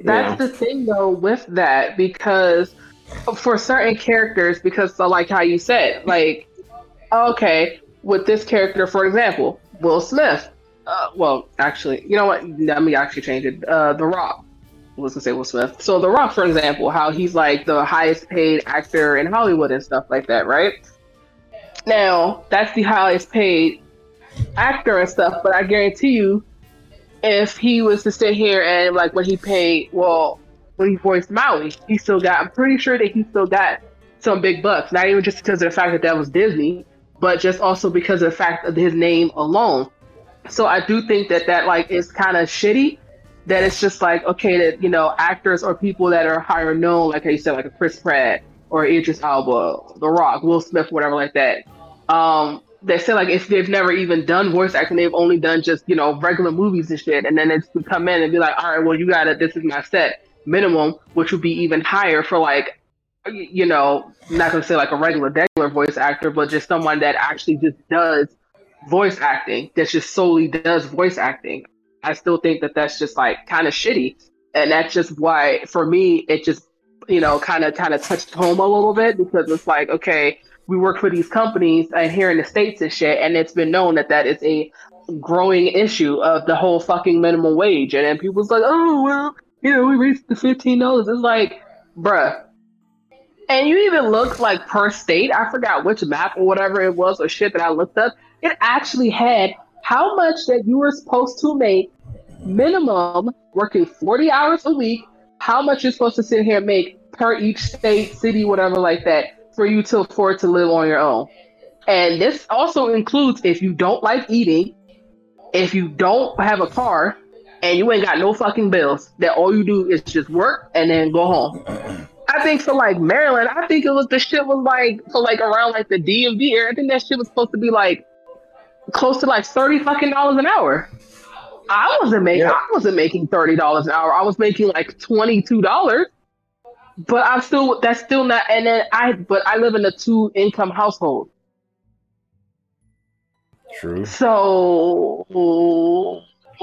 That's know. the thing though with that because for certain characters, because so like how you said, like okay, with this character, for example, Will Smith. Uh, well, actually, you know what? Let me actually change it. Uh, the Rock. I was gonna say Will Smith. So The Rock, for example, how he's like the highest paid actor in Hollywood and stuff like that, right? Now that's the highest paid actor and stuff, but I guarantee you, if he was to sit here and like when he paid, well, he voiced Maui, he still got. I'm pretty sure that he still got some big bucks. Not even just because of the fact that that was Disney, but just also because of the fact of his name alone. So I do think that that like is kind of shitty. That it's just like okay that you know actors or people that are higher known, like how you said, like a Chris Pratt or Idris Elba, The Rock, Will Smith, whatever like that. Um, they say like if they've never even done voice acting, they've only done just you know regular movies and shit, and then it's to come in and be like, all right, well you got to This is my set minimum, which would be even higher for like, you know, not gonna say like a regular regular voice actor, but just someone that actually just does voice acting, that just solely does voice acting. I still think that that's just like kind of shitty, and that's just why for me it just you know kind of kind of touched home a little bit because it's like okay we work for these companies and here in the states and shit and it's been known that that is a growing issue of the whole fucking minimum wage and then people's like oh well you know we reached the fifteen dollars. It's like bruh. And you even look like per state. I forgot which map or whatever it was or shit that i looked up. It actually had how much that you were supposed to make minimum working 40 hours a week how much you're supposed to sit here and make per each state city whatever like that for you to afford to live on your own. And this also includes if you don't like eating if you don't have a car and you ain't got no fucking bills. That all you do is just work and then go home. I think for like Maryland, I think it was the shit was like for like around like the DMV area. I think that shit was supposed to be like close to like thirty fucking dollars an hour. I wasn't making Yeah. I wasn't making thirty dollars an hour. I was making like twenty two dollars. But I'm still that's still not and then I but I live in a two income household. True. So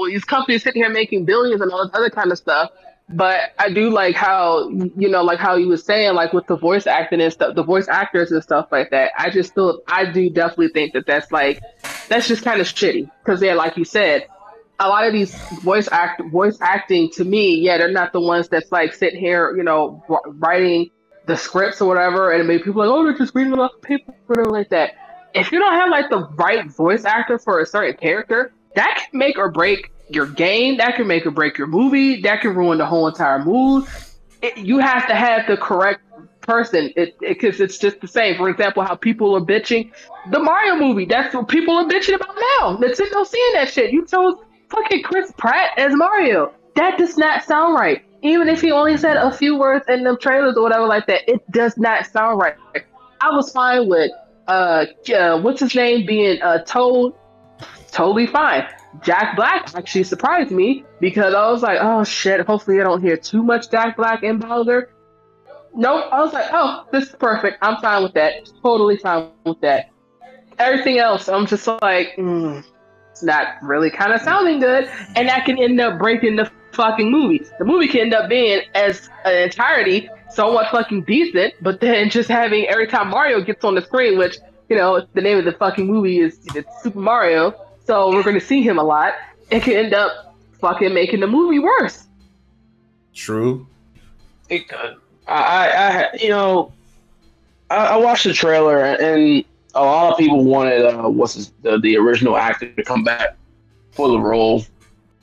these companies sitting here making billions and all this other kind of stuff. But I do like how you know, like how you was saying, like with the voice acting and stuff, the voice actors and stuff like that. I just still, I do definitely think that that's like, that's just kind of shitty. Because yeah, like you said, a lot of these voice act, voice acting to me, yeah, they're not the ones that's like sitting here, you know, writing the scripts or whatever, and maybe people like, oh, they're just reading off paper, whatever like that. If you don't have like the right voice actor for a certain character, that can make or break your game. That can make or break your movie. That can ruin the whole entire mood. It, you have to have the correct person. It because it's just the same. For example, how people are bitching the Mario movie. That's what people are bitching about now. Nintendo seeing that shit. You chose fucking Chris Pratt as Mario. That does not sound right. Even if he only said a few words in the trailers or whatever like that, it does not sound right. I was fine with uh, uh what's his name being uh Toad. Totally fine. Jack Black actually surprised me because I was like, oh shit, hopefully I don't hear too much Jack Black in Bowser. Nope. I was like, oh, this is perfect. I'm fine with that. Totally fine with that. Everything else, I'm just like, mm, it's not really kind of sounding good. And that can end up breaking the fucking movie. The movie can end up being, as an entirety, somewhat fucking decent, but then just having every time Mario gets on the screen, which, you know, the name of the fucking movie is it's Super Mario, so we're going to see him a lot, it could end up fucking making the movie worse. True. It could. I, I, I you know, I, I watched the trailer and a lot of people wanted uh, what's his, the the original actor to come back for the role,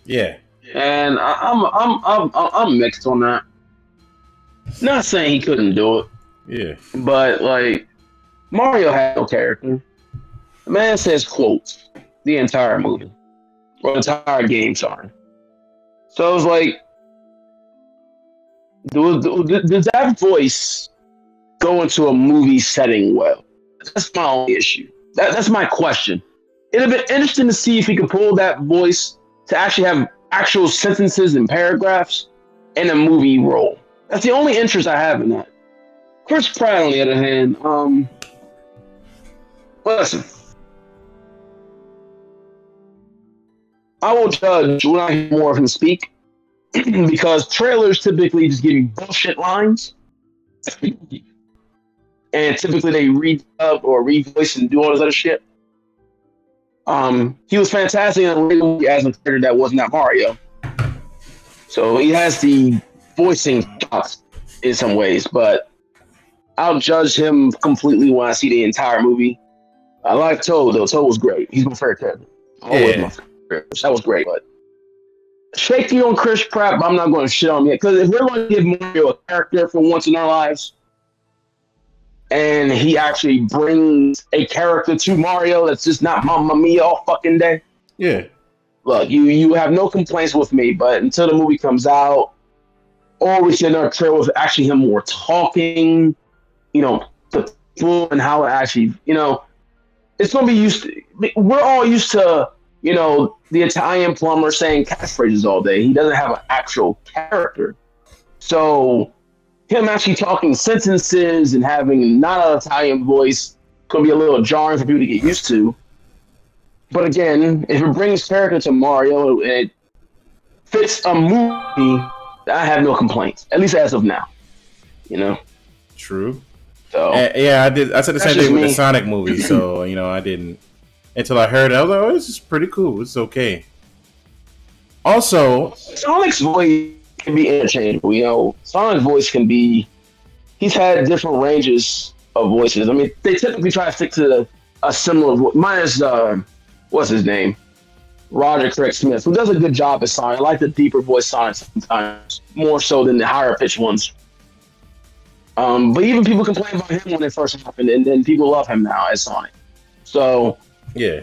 Yeah. and I, I'm I'm I'm I'm mixed on that. Not saying he couldn't do it, Yeah. but like Mario had no character. The man says quotes the entire movie or entire game. Sorry. So I was like, do- do- does that voice go into a movie setting well? That's my only issue. That, that's my question. It'd have been interesting to see if he could pull that voice to actually have actual sentences and paragraphs in a movie role. That's the only interest I have in that. Chris Pratt, on the other hand, um, listen, I won't judge when I hear more of him speak because trailers typically just give you bullshit lines, and typically they read up or revoice and do all this other shit. Um, he was fantastic in the movie as a character that was not Mario, so he has the voicing chops in some ways, but I'll judge him completely when I see the entire movie. I like Toad though. Toad was great. He's my favorite character. Always Yeah. my favorite. That was great, but shaky on Chris Pratt, but I'm not going to shit on him yet because if we're going to give Mario a character for once in our lives, and he actually brings a character to Mario that's just not Mamma Mia all fucking day. Yeah. Look, you you have no complaints with me, but until the movie comes out, or we see another trailer with actually him more talking, you know, the people and how it actually, you know, it's gonna be used. To, we're all used to, you know, the Italian plumber saying catchphrases all day. He doesn't have an actual character, so him actually talking sentences and having not an Italian voice could be a little jarring for people to get used to. But again, if it brings character to Mario, it fits a movie. I have no complaints, at least as of now. You know, True. so Uh, yeah, I did. I said the same thing with the. Sonic movie, so you know, I didn't until I heard it. I was like, "Oh, this is pretty cool. It's okay." Also, Sonic's voice can be interchangeable. You know, Sonic's voice can be. He's had different ranges of voices. I mean, they typically try to stick to a similar. Minus, uh, what's his name, Roger Craig Smith, who does a good job as Sonic. I like the deeper voice Sonic sometimes more so than the higher pitched ones. Um, but even people complain about him when it first happened, and then people love him now as Sonic. So yeah,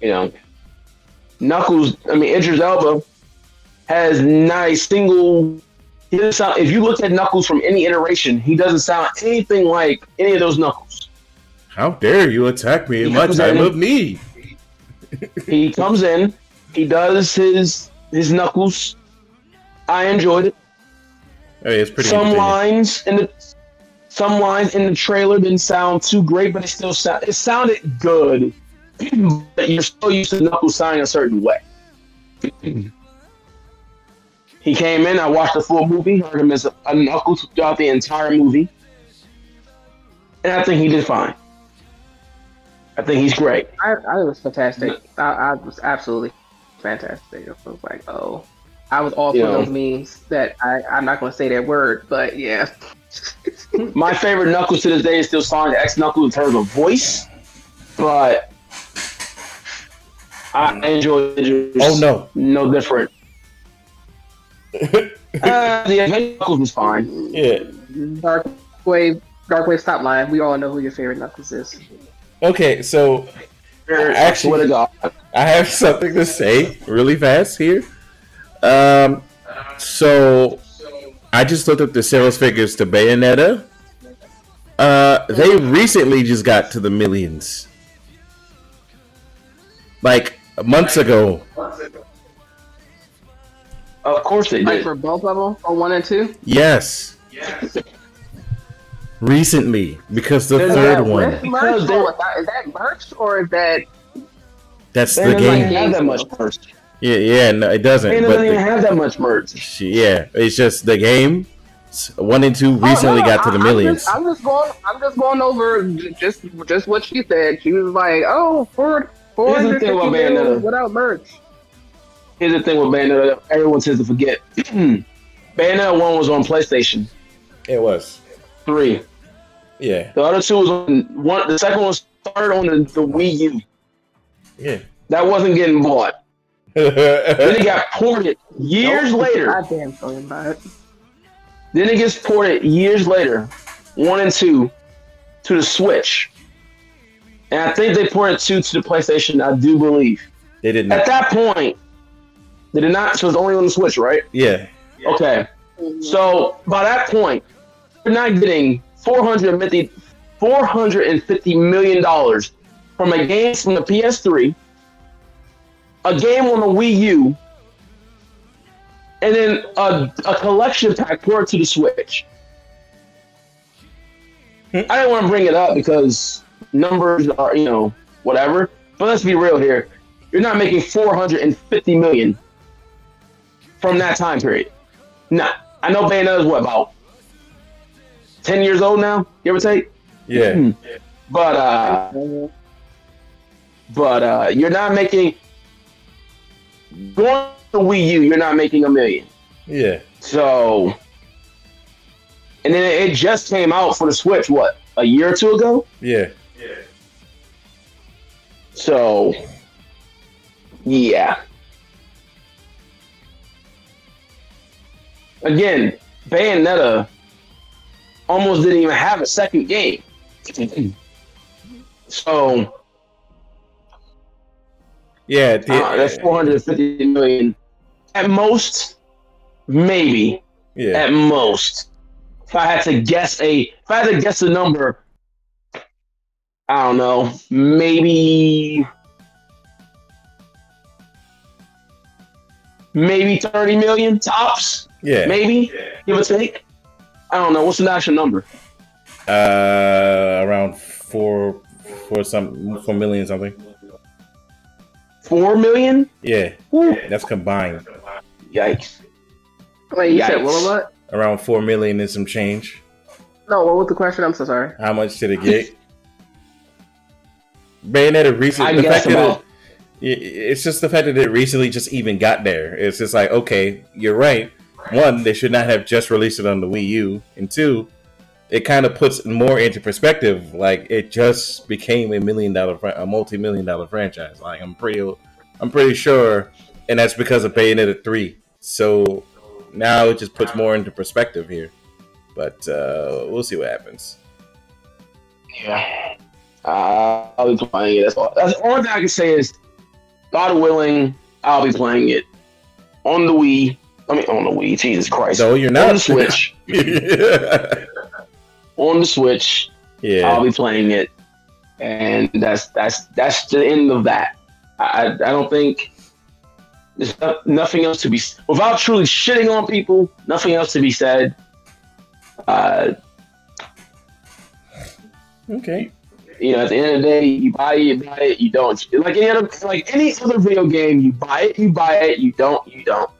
you know, Knuckles. I mean, Idris Elba. has not a single. He doesn't sound. If you look at Knuckles from any iteration, he doesn't sound anything like any of those Knuckles. How dare you attack me in He my time in- of need? He comes in, he does his his Knuckles. I enjoyed it. Hey, it's pretty some lines in the some lines in the trailer didn't sound too great, but it still sound it sounded good. But you're still used to Knuckles sounding a certain way. he came in, I watched the full movie, heard him as a, a Knuckles throughout the entire movie. And I think he did fine. I think he's great. I, I was fantastic. I, I was absolutely fantastic. I was like, oh, I was all for those memes that I, I'm not going to say that word, but yeah. My favorite Knuckles to this day is still Sonic X Knuckles in terms of voice, but I enjoy it. Oh no! no different. uh, the Adventure Knuckles was fine. Yeah. Dark Wave, Darkwave, stop lying. We all know who your favorite Knuckles is. Okay, so I Actually- swear to God. I have something to say really fast here. Um, so I just looked up the sales figures to Bayonetta. Uh, they recently just got to the millions, like months ago. Of course they Like did. for both of them, or oh, one and two. Yes, Yes. recently because the They're third not one. Is merch, oh, they're- is that merch or is that That's They the don't game. have that much merch. Yeah, yeah, no, it doesn't. They But don't even the- have that much merch. yeah, it's just the game. One and two recently Oh, no, got to the I- I'm millions. just, I'm just going. I'm just going over just just what she said. She was like, "Oh, four four Here's the thing fifty about Bayonetta. without merch." Here's the thing with Bayonetta everyone tends to forget. Bayonetta 1 was on PlayStation It was. 3. Yeah, The other two was on one. The second one started on the, the Wii U. yeah. That wasn't getting bought. Then it got ported years Nope. later. Goddamn, talking about it. Then it gets ported years later, one and two, to the Switch. And I think they ported two to the PlayStation, I do believe. they did not. At that point, they did not, so it's only on the Switch, right? Yeah, Okay. So by that point, you're not getting 450, $450 million from a game from the PS3, a game on the Wii U, and then a, a collection pack ported to the Switch. Hmm. I didn't want to bring it up because numbers are, you know, whatever. But let's be real here. You're not making 450 million from that time period. Nah, I know Bayonetta is what about ten years old now, give or take. yeah. But uh, but uh, you're not making going to Wii U. You're not making a million. Yeah. So, and then it just came out for the Switch. What a year or two ago. Yeah. So, yeah. Again, Bayonetta almost didn't even have a second game. So, Yeah. the- uh, that's 450 million. At most, maybe. yeah. At most. If I had to guess a, if I had to guess a number, I don't know, maybe, maybe 30 million tops, Yeah. maybe, give or take. I don't know. What's the actual number? Uh, around four, four some, four million something. Four million? Yeah. Whew. That's combined. Yikes. Wait, you said what? What? Around four million and some change. No, what was the question? I'm so sorry. How much did it get? Bayonetta recently. I the guess fact that it, it's just the fact that it recently just even got there. It's just like, okay, you're right. One, they should not have just released it on the Wii U, and two, it kind of puts more into perspective. Like it just became a million dollar, fran- a multi million dollar franchise. Like I'm pretty, I'm pretty sure, and that's because of Bayonetta three. So now it just puts more into perspective here. But uh, we'll see what happens. Yeah. Uh, I'll be playing it. That's all. That's only thing I can say is, God willing, I'll be playing it on the Wii. I mean, on the Wii. Jesus Christ. No, you're not. On the Switch. yeah. on the Switch. Yeah. I'll be playing it, and that's that's that's the end of that. I I don't think there's no, nothing else to be without truly shitting on people. Nothing else to be said. Uh, okay. You know, at the end of the day, you buy it, you buy it, you don't. Like any other, like any other video game, you buy it, you buy it, you don't, you don't.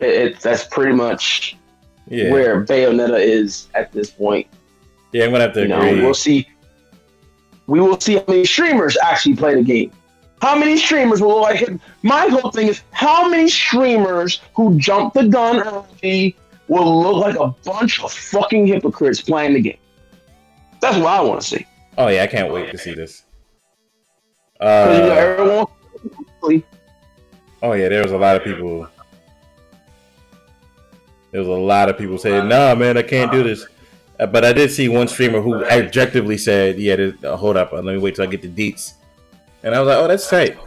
It, it's that's pretty much Yeah. where Bayonetta is at this point. Yeah, I'm gonna have to You know, agree. we'll see. We will see how many streamers actually play the game. How many streamers will like? My whole thing is how many streamers who jump the gun early will look like a bunch of fucking hypocrites playing the game. That's what I want to see. Oh yeah, I can't wait to see this. Uh, oh yeah, there was a lot of people. There was a lot of people saying, "Nah, man, I can't do this." Uh, but I did see one streamer who objectively said, "Yeah, this, uh, hold up, uh, let me wait till I get the deets," and I was like, "Oh, that's tight."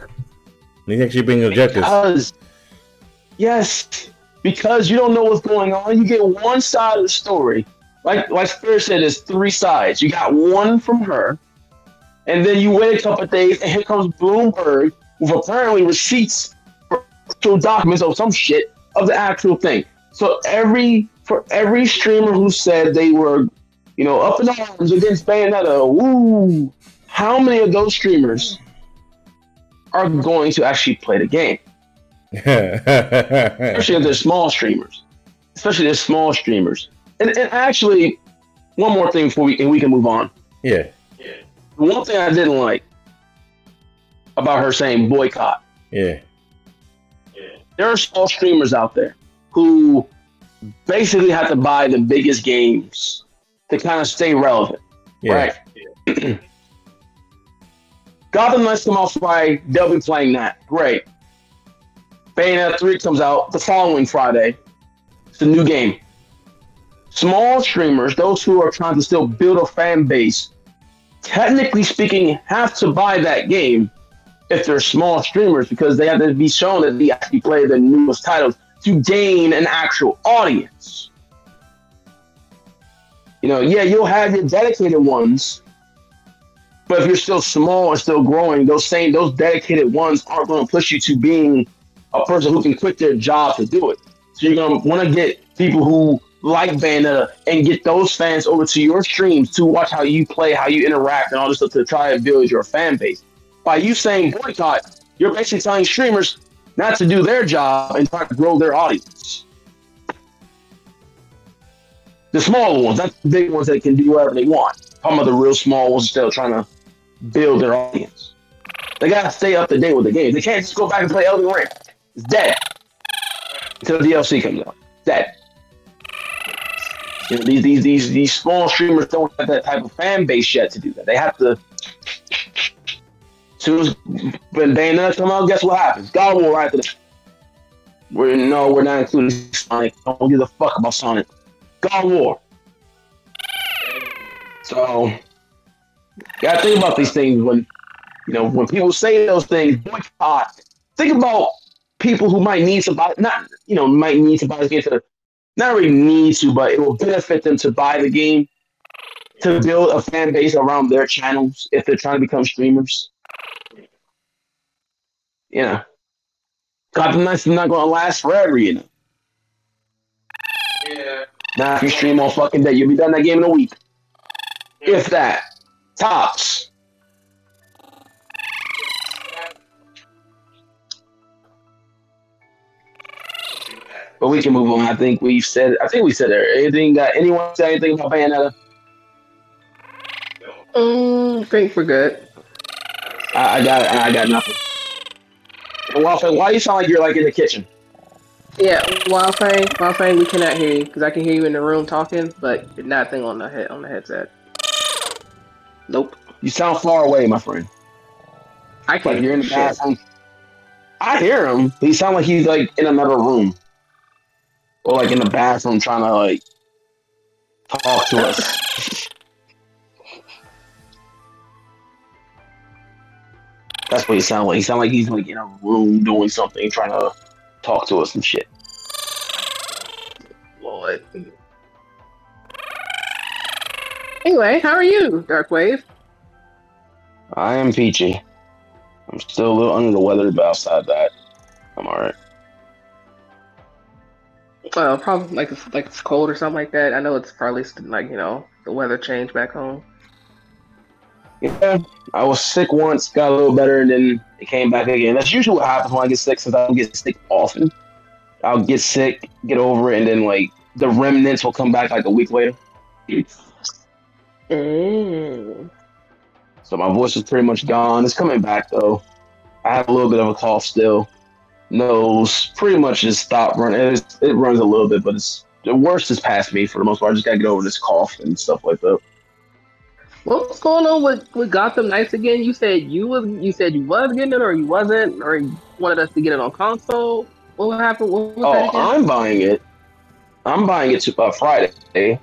He's actually being objective. because yes, because you don't know what's going on. You get one side of the story. Like like Spirit said, there's three sides. You got one from her, and then you wait a couple of days, and here comes Bloomberg with apparently receipts for actual documents or some shit of the actual thing. So every for every streamer who said they were, you know, up in arms against Bayonetta, woo, how many of those streamers are going to actually play the game? especially if they're small streamers. Especially they're small streamers. And, and actually, one more thing before we and we can move on. yeah, One thing I didn't like about her saying boycott. yeah, There are small streamers out there who basically have to buy the biggest games to kind of stay relevant. yeah. Right. Gotham Knights come out Friday. They'll be playing that. Great. Bayonetta 3 comes out the following Friday. It's a new game. Small streamers, those who are trying to still build a fan base, technically speaking, have to buy that game if they're small streamers because they have to be shown that they actually play the newest titles to gain an actual audience. You know, yeah, you'll have your dedicated ones, but if you're still small and still growing, those same those dedicated ones aren't going to push you to being a person who can quit their job to do it. So you're going to want to get people who like Bayonetta and get those fans over to your streams to watch how you play, how you interact, and all this stuff to try and build your fan base. By you saying boycott, you're basically telling streamers not to do their job and try to grow their audience. The smaller ones, not the big ones that can do whatever they want. Talking about the real small ones still trying to build their audience. They gotta stay up to date with the game. They can't just go back and play Elden Ring. It's dead until DLC comes out. Dead. You know, these these these these small streamers don't have that type of fan base yet to do that. They have to. Soon as when Bayonetta come out, guess what happens? God will right to the. We're no, we're not including Sonic. Don't give a fuck about Sonic. God War. So, gotta think about these things when, you know, when people say those things. Boycott. Think about people who might need to buy, not you know, might need to buy the game to, not really need to, but it will benefit them to buy the game to build a fan base around their channels if they're trying to become streamers. You know, Gotham Knights is not going to last forever, you know. Yeah. Now, if you stream on fucking day, you'll be done that game in a week. If that. Tops. But we can move on. I think we've said. I think we said it. Anything? Got anyone say anything about Bayonetta? Um, I think we're good. I, I got. I got nothing. And Waffle, why do you sound like you're like in the kitchen? Yeah, Wildfang, Wild Fang, we cannot hear you because I can hear you in the room talking, but nothing on the head on the headset. Nope, You sound far away, my friend. I Like can't you're in the bathroom. I hear him. He sound like he's like in another room, or like in the bathroom trying to like talk to us. That's what he sound like. He sound like he's like in a room doing something, trying to talk to us and shit. But anyway, how are you, Darkwave? I am peachy. I'm still a little under the weather, but outside that, I'm alright. Well, probably like it's, like it's cold or something like that. I know it's probably like you know the weather changed back home. Yeah, I was sick once, got a little better, and then it came back again. That's usually what happens when I get sick, since I don't get sick often. I'll get sick, get over it, and then like the remnants will come back like a week later. Mm. So my voice is pretty much gone. It's coming back though. I have a little bit of a cough still. Nose pretty much just stopped running. It's, it runs a little bit, but it's the worst is past me for the most part. I just gotta get over this cough and stuff like that. What's going on with, with Gotham Knights again? You said you was you said you was getting it or you wasn't, or you wanted us to get it on console. What happened? What Oh? I'm buying it. I'm buying it to uh, Friday,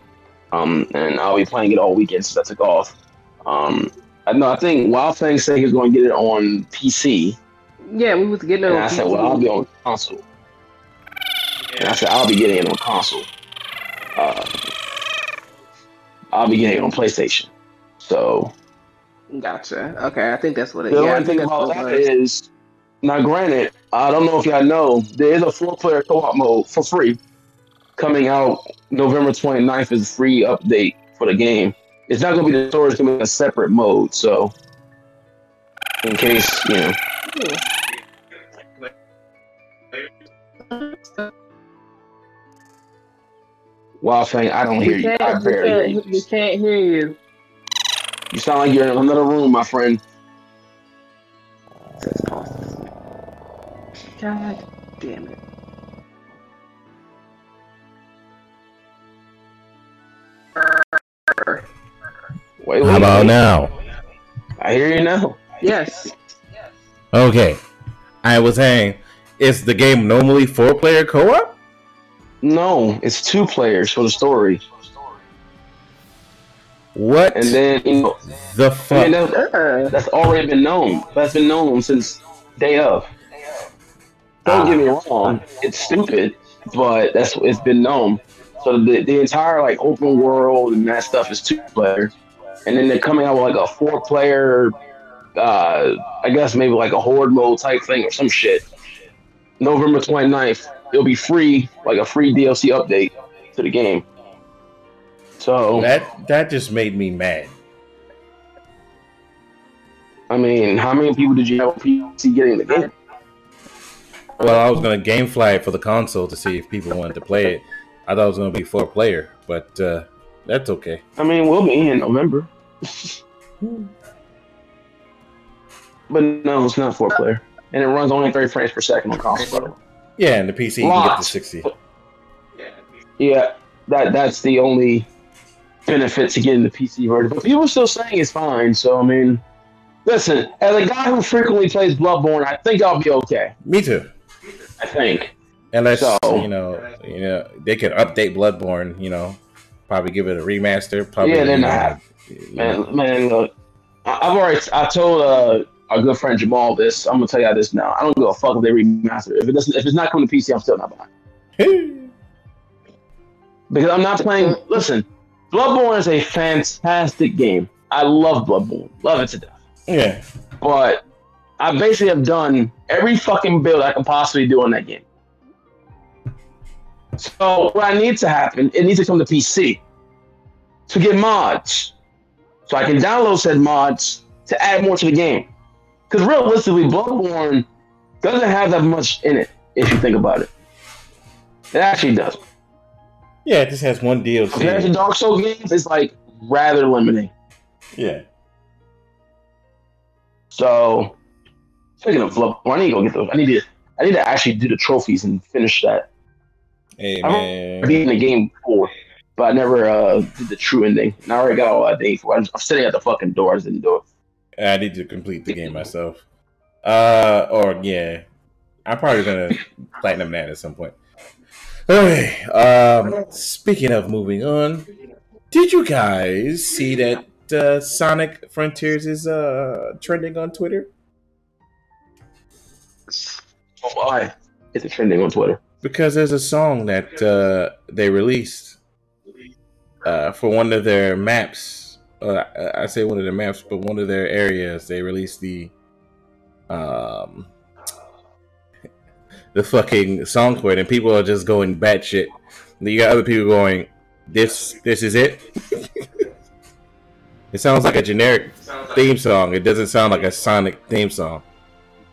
um, and I'll be playing it all weekend since I took off. Um, I know. I think Wildfang said he was going to get it on PC, yeah, we was getting it and on I said, "Well, I'll be on console." And I said, "I'll be getting it on console. Uh, I'll be getting it on PlayStation." So Gotcha. Okay, I think that's what it. the yeah, I only thing about that was. is, now granted, I don't know if y'all know, there is a four-player co-op mode for free coming out November 29th is a free update for the game. It's not going to be the story; it's going to be a separate mode. So, in case you know, Wildfang, I don't hear We you. I can't, barely hear can't, you. we can't hear you. You sound like you're in another room, my friend. God damn it. Wait, wait, How about wait. now? I hear you now. Yes. Okay. I was saying, is the game normally four player co op? No, it's two players for the story, What and then you know, the fuck? mean, that, Uh, that's already been known. That's been known since day of. Don't get me wrong, it's stupid, but that's it's been known. So the, the entire like open world and that stuff is two player, and then they're coming out with like a four player, uh, I guess maybe like a horde mode type thing or some shit. November 29th, it'll be free, like a free DLC update to the game. So That that just made me mad. I mean, how many people did you have PC getting the game? Well, I was gonna GameFly it for the console to see if people wanted to play it. I thought it was gonna be four player, but uh, that's okay. I mean, we'll be in November. but no, it's not four player. And it runs only 30 frames per second on console. Yeah, and the PC you can get to sixty. Yeah, that that's the only benefit to getting the PC version. But people are still saying it's fine. So, I mean, listen, as a guy who frequently plays Bloodborne, I think I'll be okay. Me too. I think. Unless So- you know, you know, they could update Bloodborne. You know, probably give it a remaster. Probably, Yeah, they're not. know. Man, man, look, I've already I told uh, our good friend Jamal this. I'm gonna tell you this now. I don't give a fuck if they remaster it. If it doesn't, if it's not coming to PC, I'm still not buying. because I'm not playing. Listen, Bloodborne is a fantastic game. I love Bloodborne, love it to death. yeah, But I basically have done every fucking build I can possibly do on that game. So what I need to happen, it needs to come to PC to get mods, so I can download said mods to add more to the game. Because realistically, Bloodborne doesn't have that much in it if you think about it. It actually does. yeah. It just has one DLC. Compared to Dark Souls games, it's like rather limiting. Yeah. So, speaking of Bloodborne, I need to go get those. I need to. I need to actually do the trophies and finish that. Hey man. beat in the game before, but I never uh, did the true ending. And I already got all that day for. it. I'm, sitting at the fucking door. I just didn't do it. I need to complete the game myself. Uh, or yeah, I'm probably gonna platinum that at some point. Okay. Um, speaking of moving on, did you guys see that uh, Sonic Frontiers is uh trending on Twitter? Oh, why? is it trending on Twitter. Because there's a song that uh, they released uh, for one of their maps. Uh, I say one of their maps, but one of their areas. They released the um, the fucking song for it, and people are just going batshit. You got other people going, "This, this is it." it sounds like a generic theme song. It doesn't sound like a Sonic theme song.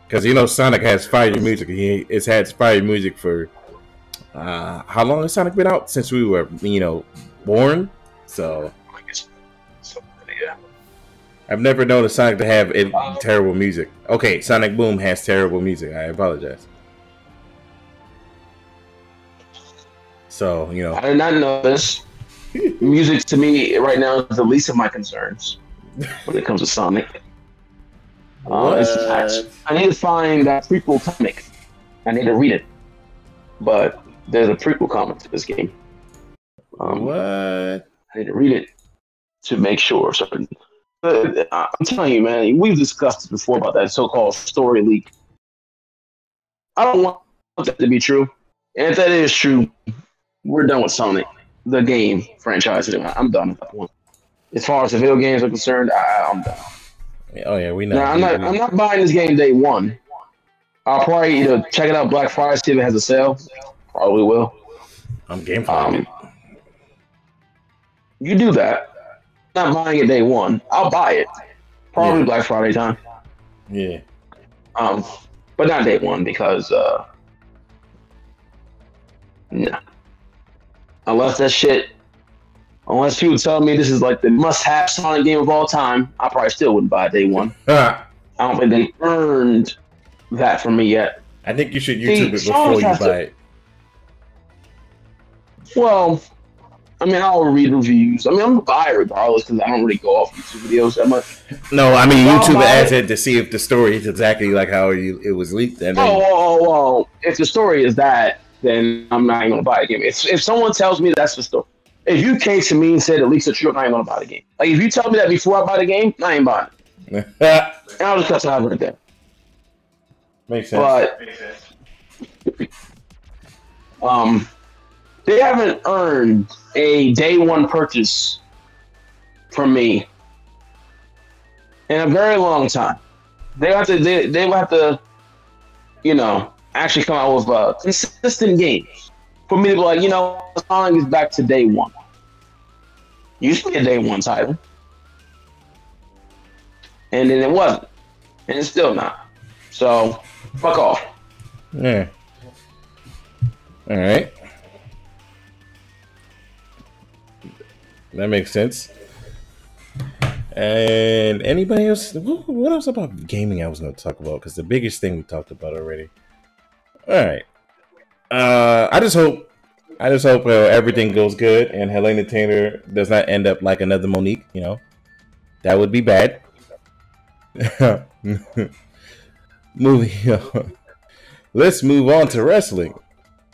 Because you know Sonic has fire music. He it's had fire music for uh, how long has Sonic been out? Since we were you know born. So. I've never known a Sonic to have it, terrible music. Okay, Sonic Boom has terrible music. I apologize. So you know, I did not know this. Music to me right now is the least of my concerns when it comes to Sonic. Uh, it's. I need to find that prequel comic. I need to read it. But there's a prequel comic to this game. Um, what? I need to read it to make sure. Certain. Uh, I'm telling you, man, we've discussed this before about that so-called story leak. I don't want that to be true. And if that is true, we're done with Sonic, the game franchise. I'm done at that point. As far as the video games are concerned, I, I'm done. Oh yeah, we know. Now, I'm not. I'm not buying this game day one. I'll probably either check it out Black Friday, see if it has a sale. Probably will. I'm game for Um, it. you do that. Not buying it day one. I'll buy it. Probably Yeah. Black Friday time. Yeah. Um, but not day one because uh, no. Unless that shit, unless people tell me this is like the must-have Sonic game of all time, I probably still wouldn't buy day one. I don't think they earned that from me yet. I think you should See, YouTube it before you has to- buy it. Well, I mean, I'll read reviews. I mean, I'm gonna buy it regardless because I don't really go off YouTube videos that much. No, I mean I'll YouTube buy adds it. it to see if the story is exactly like how you, it was leaked. And then, Oh, oh, oh, oh, if the story is that, then I'm not even gonna buy the game. If, if someone tells me that's the story, if you came to me and said at least the truth, I ain't gonna buy the game. Like if you tell me that before I buy the game, I ain't buying it. And I'll just cut it out right there. makes sense. But um, they haven't earned a day one purchase from me in a very long time. They have to. They, they will have to, you know, actually come out with uh, consistent games for me to be like, you know, Sonic is back to day one. Be a day one title, and then it wasn't, and it's still not. So, fuck off. yeah. All right. That makes sense. And anybody else? What else about gaming I was going to talk about? Because the biggest thing we talked about already. All right. Uh, I just hope, I just hope uh, everything goes good and Helena Taylor does not end up like another Monique. You know, that would be bad. Moving on. Let's move on to wrestling.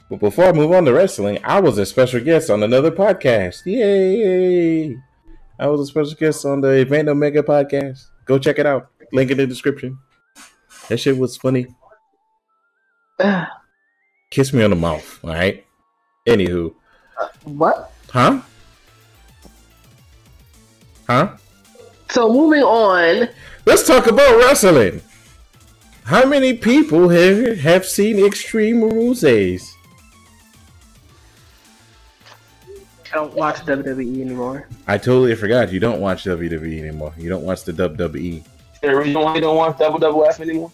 But before I move on to wrestling, I was a special guest on another podcast. Yay! I was a special guest on the Event Omega podcast. Go check it out. Link in the description. That shit was funny. Kiss me on the mouth, all right? Anywho, uh, what? huh? Huh? So moving on. Let's talk about wrestling. How many people have have seen Extreme Rules don't watch WWE anymore. I totally forgot. You don't watch WWE anymore. You don't watch the WWE. The reason why you don't watch WWF anymore?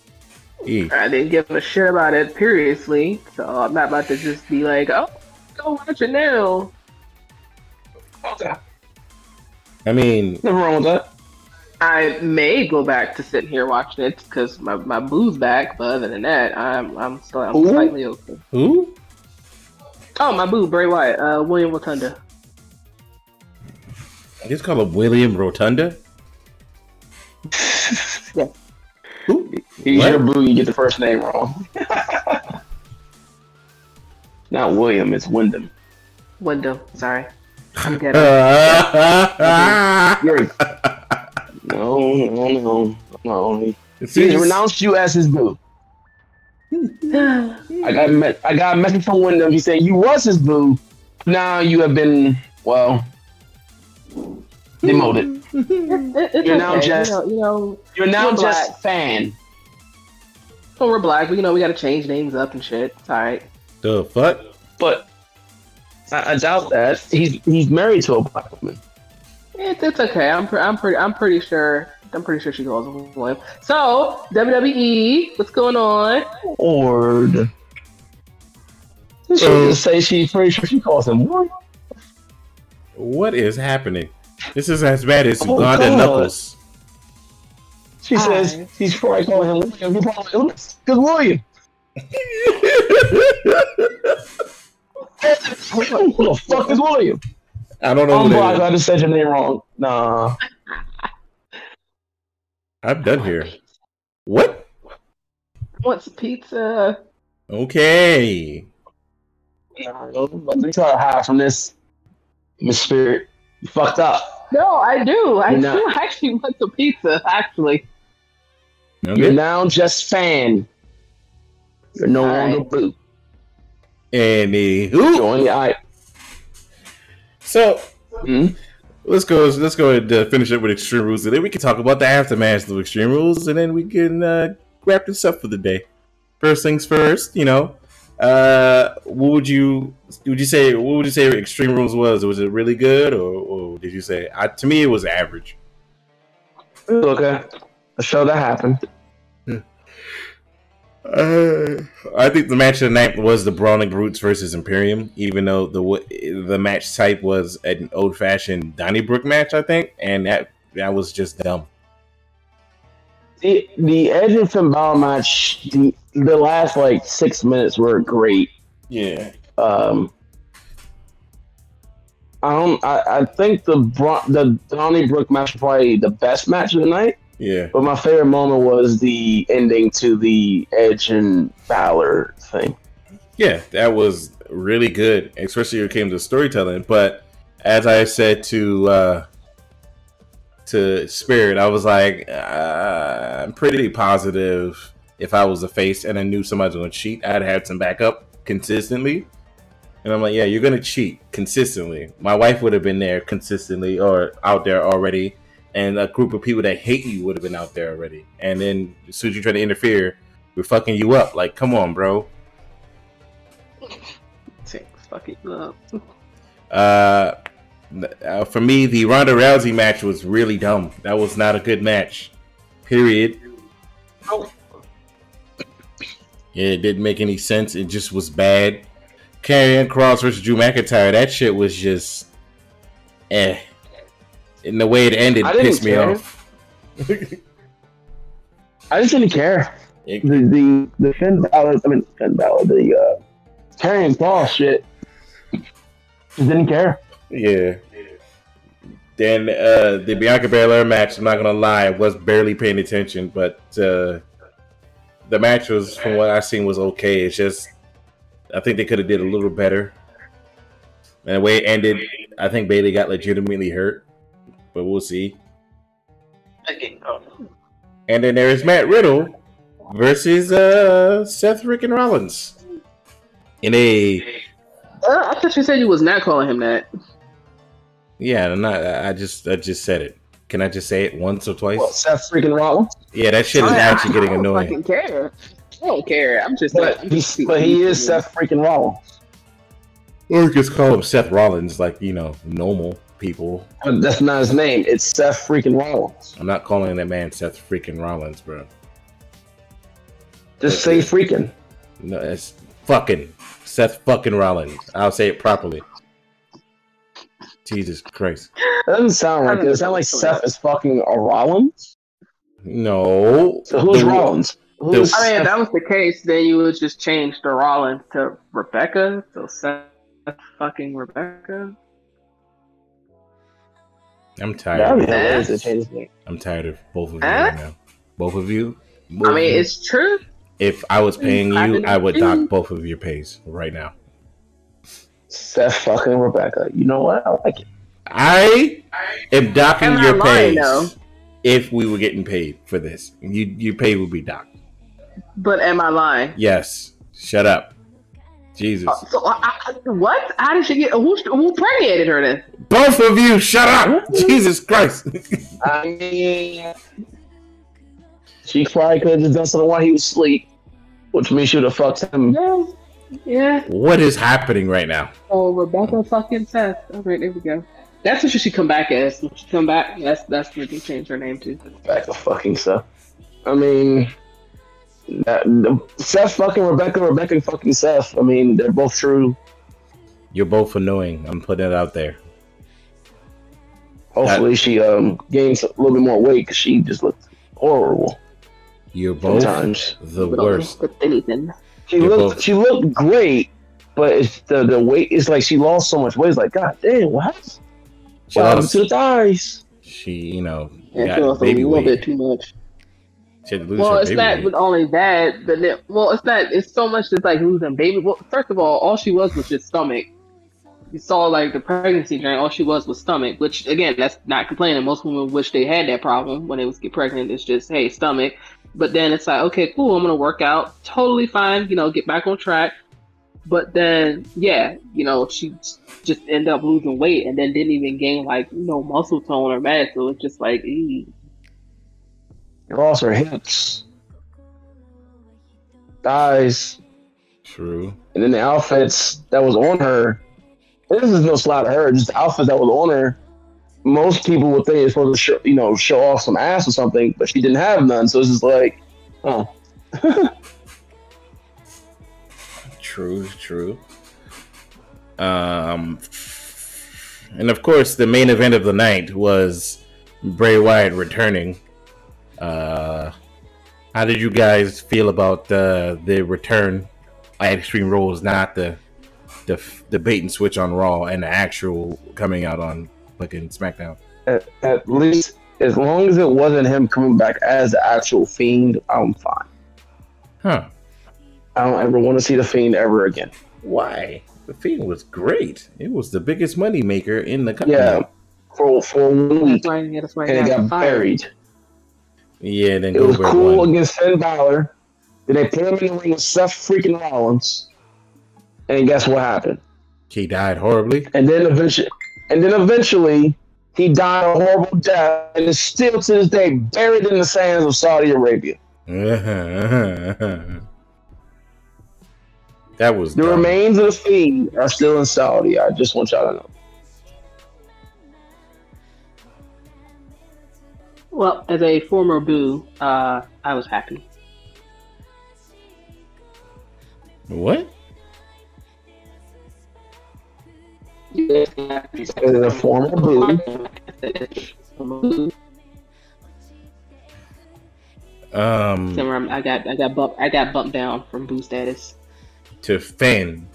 E. I didn't give a shit about it previously, so I'm not about to just be like, oh, go watch it now. Okay. I mean, Nothing wrong with that. I may go back to sitting here watching it because my, my boo's back, but other than that, I'm I'm still I'm Who? slightly okay. who? Oh, my boo, Bray Wyatt, uh, William Rotunda. Just call him William Rotunda. Yeah. Who? He's What? your boo, you get the first name wrong. Not William, it's Wyndham. Wyndham, sorry. I'm getting You're no, no, no, no. He, See, he renounced you as his boo. I got met, I got a message from Wyndham. He said you was his boo. Now you have been well demoted. It- it's You're now okay, just- you know, you know You're now We're just black. fan. when we're black, but you know we got to change names up and shit. It's all right. The fuck? But I, I doubt that he's he's married to a black woman. It's, it's okay. I'm pre- I'm pretty I'm pretty sure I'm pretty sure she calls him William. So WWE, what's going on? Or she Uh, say she's pretty sure she calls him what? What is happening? This is as bad as Oh, Uganda God. Knuckles. She says Hi. she's probably calling him William. He's probably William. Good William. Who the fuck is William? I don't know. I'm who black. that I is. just said your name wrong. Nah. I'm done here. What? Wants pizza? Okay. Nah, Let me try to hide from this. Miss Spirit, you fucked up. No, I do. I You're do not- actually want some pizza. Actually, You're now just fan. You're no Alright. longer boo. Anywho, Join the I. so Hmm? let's go. Let's go and uh, finish up with Extreme Rules, and then we can talk about the aftermath of Extreme Rules, and then we can uh, wrap this up for the day. First things first, you know, uh, what would you would you say? What would you say Extreme Rules was? Was it really good, or, or did you say? I, to me, it was average. Okay. A show that happened. Uh, I think the match of the night was the Brawling Brutes versus Imperium, even though the the match type was an old fashioned Donnybrook match, I think, and that that was just dumb. The the Edge and Finn Balor match, the the last like six minutes were great. Yeah, Um, I don't. I, I think the the Donnybrook match was probably the best match of the night. yeah, But my favorite moment was the ending to the Edge and Balor thing. yeah. That was really good, especially when it came to storytelling. But as I said to uh, to Spirit, I was like, uh, I'm pretty positive. If I was a face and I knew somebody was going to cheat, I'd have some backup consistently. And I'm like, yeah, you're gonna cheat consistently. My wife would have been there consistently or out there already, and a group of people that hate you would have been out there already. And then as soon as you try to interfere, we're fucking you up. Like, come on, bro. fucking up. Uh, uh, for me, the Ronda Rousey match was really dumb. That was not a good match. Period. Yeah, it didn't make any sense. It just was bad. Karrion Cross versus Drew McIntyre. That shit was just, eh. And the way it ended pissed me care. off. I just didn't care. The the the Finn Balor, I mean Finn Balor, the uh, Karrion Cross shit. Just didn't care. Yeah. Then uh, the Bianca Belair match, I'm not gonna lie, I was barely paying attention, but uh, the match was, from what I seen, was okay. It's just, I think they could have did a little better. And the way it ended, I think Bayley got legitimately hurt, but we'll see. And then there's Matt Riddle versus uh, Seth Ricken Rollins in a Uh, I thought you said you was not calling him that. Yeah, I'm not. I just I just said it. Can I just say it once or twice? Well, Seth freaking Rollins. yeah, that shit is I- actually getting annoying. I don't annoying. care. I don't care. I'm just. But I'm just- but he is Seth freaking Rollins. Or just call him Seth Rollins, like you know, normal people. But that's not his name. It's Seth freaking Rollins. I'm not calling that man Seth freaking Rollins, bro. Just say freaking. No, it's fucking Seth fucking Rollins. I'll say it properly. Jesus Christ. That doesn't sound I right. don't It sounds like Seth is fucking a Rollins. No. So who's The- Rollins? Who's I mean, if that was the case, then you would just change the Rollins to Rebecca. So Seth fucking Rebecca. I'm That'd tired. be hilarious to change name. I'm tired of both of you right now. Both of you. Both I mean, you. it's true. if I was paying you, didn't I would dock both of your pays right now. Seth fucking Rebecca. You know what? I like it. I am docking your pay if we were getting paid for this. You your pay would be docked. But am I lying? Yes. Shut up. Jesus. Uh, so I, I, what? How did she get? Who, who pregnant her then? Both of you, shut up! Jesus Christ. I mean, she probably could have just done something while he was asleep, which means she would have fucked him. Yeah. Yeah. what is happening right now? Oh, Rebecca fucking Seth. All right, there we go. That's what she should come back as. When she come back, that's that's what they change her name to. Back to fucking Seth. I mean, that, Seth fucking Rebecca, Rebecca fucking Seth. I mean, they're both true. You're both annoying. I'm putting it out there. Hopefully, she um gains a little bit more weight because she just looked horrible You're both sometimes. the worst. look at anything. She You're looked both- she looked great, but it's the the weight is like she lost so much weight. It's like God damn, what happened? She What happened to the thighs? She, you know, Yeah, she got lost a little weight. bit too much. She had to lose Well, her it's baby not weight. with only that, but then, well, it's not. It's so much just like losing baby. Well, first of all, all she was was just stomach. You saw like the pregnancy journey. All she was was stomach, which again, that's not complaining. Most women wish they had that problem when they was get pregnant. It's just hey, stomach. But then it's like, okay, cool. I'm gonna work out. Totally fine. You know, get back on track. But then, yeah, you know, she just ended up losing weight and then didn't even gain like you know muscle tone or mass. So it's just like, ee. She lost her hips, thighs, True. and then the outfits that was on her. This is no slight at her. Just the outfit that was on her. Most people would think it's supposed to show, you know, show off some ass or something, but she didn't have none. So it's just like, oh, True, true. Um, and of course, the main event of the night was Bray Wyatt returning. Uh, how did you guys feel about the the return at Extreme Rules, not the the the bait and switch on Raw and the actual coming out on fucking SmackDown? at, at least as long as it wasn't him coming back as the actual fiend, I'm fine. Huh? I don't ever want to see the fiend ever again. Why? The Fiend was great. It was the biggest money maker in the company. Yeah, for for one week, That's why, that's why and it he got buried. Yeah, then It was cool won. against Finn Balor. Then they put him in the ring with Seth freaking Rollins, and guess what happened? He died horribly. And then eventually, and then eventually, he died a horrible death, and is still to this day buried in the sands of Saudi Arabia. that was The dumb. remains of the fiend are still in Saudi. I just want y'all to know. Well, as a former boo, uh, I was happy. what? As a former boo, Um, I got I got bumped I got bumped down from boo status. to fan.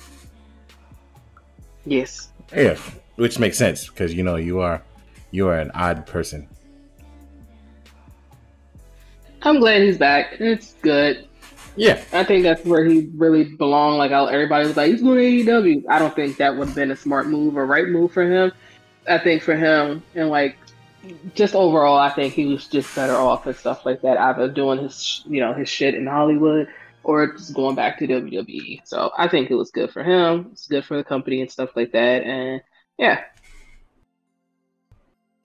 Yes. Yeah, which makes sense because you know you are you are an odd person. I'm glad he's back. It's good. Yeah, I think that's where he really belonged. Like everybody was like, he's going to AEW. I don't think that would have been a smart move or right move for him. I think for him and like just overall, I think he was just better off and stuff like that. Either doing his you know his shit in Hollywood or just going back to WWE. So I think it was good for him. It's good for the company and stuff like that. And yeah.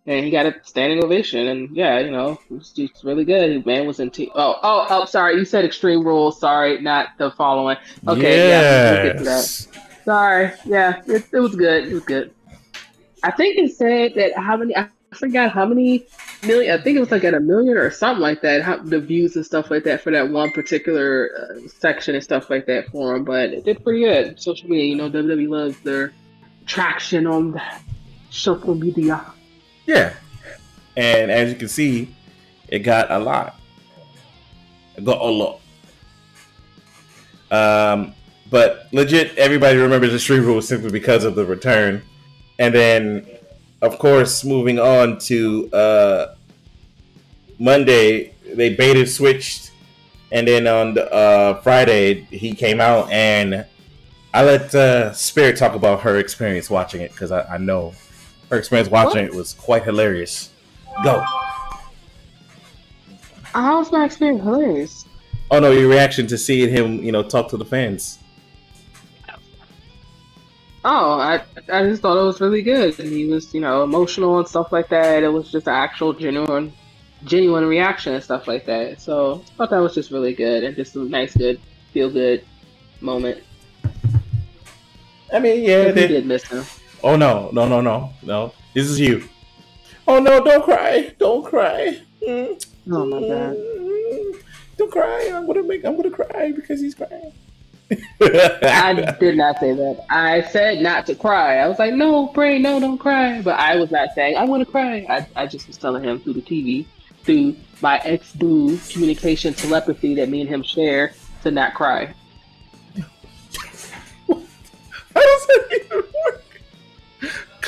And he got a standing ovation, and yeah, you know, it just really good. Man was in t- oh oh oh sorry, you said Extreme Rules. Sorry, not the following. Okay, yeah, we'll get to that. yes. Sorry, yeah, it, it was good. It was good. I think it said that how many? I forgot how many million. I think it was like at a million or something like that. How, the views and stuff like that for that one particular uh, section and stuff like that for him. But it did pretty good. Social media, you know, WWE loves their traction on social media. Yeah, and as you can see, it got a lot. It got a lot. Um, but legit, everybody remembers the Street Rules simply because of the return, and then, of course, moving on to uh, Monday, they baited switched, and then on the, uh, Friday he came out and I let uh, Spirit talk about her experience watching it because I, I know her experience watching it was quite hilarious. Go. How's my experience hilarious? Oh no, your reaction to seeing him, you know, talk to the fans. Oh, I I just thought it was really good. And he was, you know, emotional and stuff like that. It was just an actual genuine genuine reaction and stuff like that. So I thought that was just really good and just a nice good feel good moment. I mean, yeah, they, did miss him. Oh no, no, no, no, no. This is you. Oh no, don't cry. Don't cry. Mm, Oh my god. mm, Don't cry. I'm gonna make I'm gonna cry because he's crying. I did not say that. I said not to cry. I was like, no, Bray, no, don't cry. But I was not saying I want to cry. I, I just was telling him through the TV, through my ex dude communication telepathy that me and him share, to not cry. How does that even work?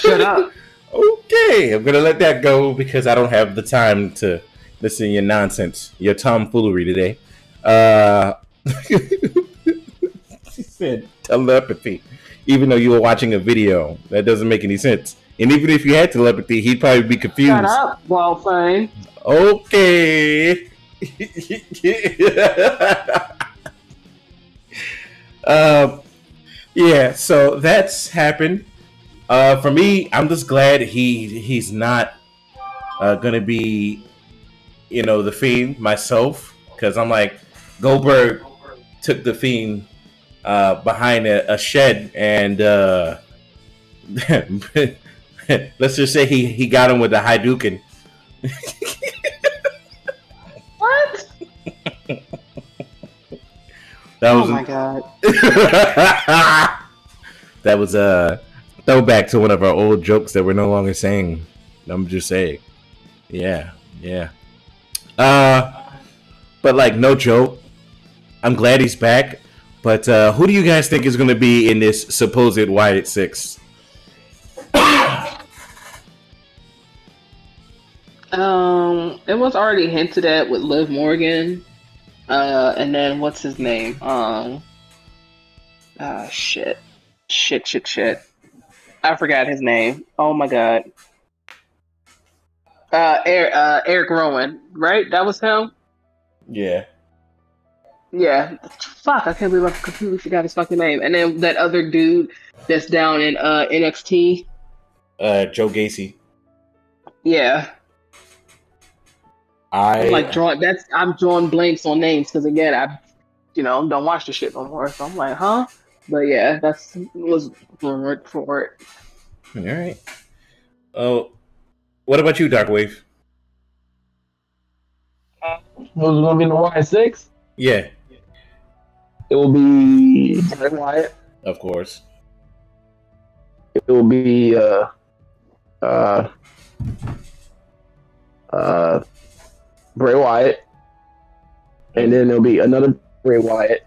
Shut up. Okay, I'm gonna let that go because I don't have the time to listen to your nonsense, your tomfoolery today. Uh, she said telepathy, even though you were watching a video. That doesn't make any sense. And even if you had telepathy, he'd probably be confused. Shut up, well fine. Okay. um, yeah, so that's happened. Uh, for me, I'm just glad he he's not uh, gonna be, you know, the fiend myself because I'm like Goldberg took the fiend uh, behind a, a shed and uh, let's just say he he got him with the Hadouken. What? That Oh was my god. that was a throwback to one of our old jokes that we're no longer saying. I'm just saying. Yeah, yeah. Uh but like no joke. I'm glad he's back. But uh who do you guys think is gonna be in this supposed Wyatt Six? Um, it was already hinted at with Liv Morgan, uh, and then what's his name? Um, ah, shit, shit, shit, shit. I forgot his name. Oh my god. Uh, Eric, uh, Eric Rowan, right? That was him. Yeah. Yeah. Fuck, I can't believe I completely forgot his fucking name. And then that other dude that's down in uh NXT. Uh Joe Gacy. Yeah. I I'm like drawing that's I'm drawing blanks on names because again I you know don't watch the shit no more so I'm like huh but yeah that's was for for it All right. Oh, what about you, dark Darkwave? Who's gonna be in the Y six? Yeah, It will be Bray Wyatt. of course. It will be uh uh uh Bray Wyatt, and then there'll be another Bray Wyatt,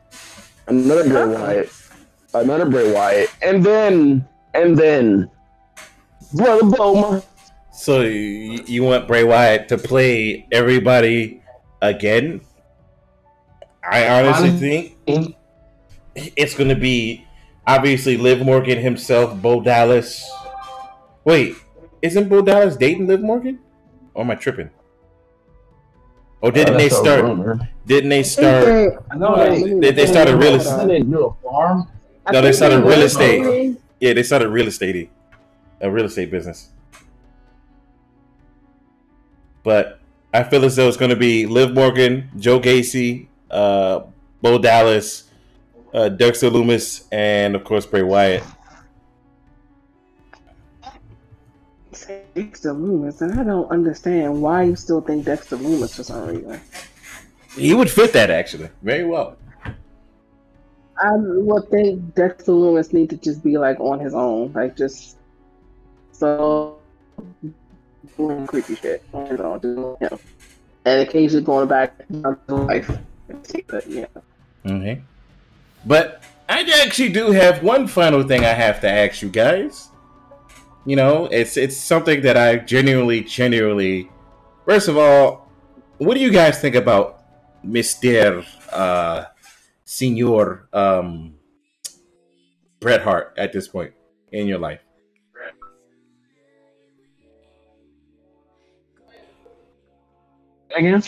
another Bray Wyatt, another Bray Wyatt, and then and then Brother Bowman. So you, you want Bray Wyatt to play everybody again? I honestly Honestly- think it's going to be obviously Liv Morgan himself, Bo Dallas. Wait, isn't Bo Dallas dating Liv Morgan? Or am I tripping? Or didn't Uh, they that's start? Didn't they start? I know they- they- they started real estate. Didn't do a farm. No, they started real estate. estate Yeah, they started real estate, a real estate business. But I feel as though it's going to be Liv Morgan, Joe Gacy, uh, Bo Dallas, uh, Dexter Lumis, and of course Bray Wyatt. Dexter Lumis and I don't understand why you still think Dexter Lumis for some reason He would fit that actually very well. I would think Dexter Lumis need to just be like on his own like just so doing creepy shit on his own doing him and occasionally going back to life but yeah Okay. But I actually do have one final thing I have to ask you guys. You know, it's it's something that I genuinely, genuinely. First of all, what do you guys think about Mister uh, Senor um, Bret Hart at this point in your life? Again?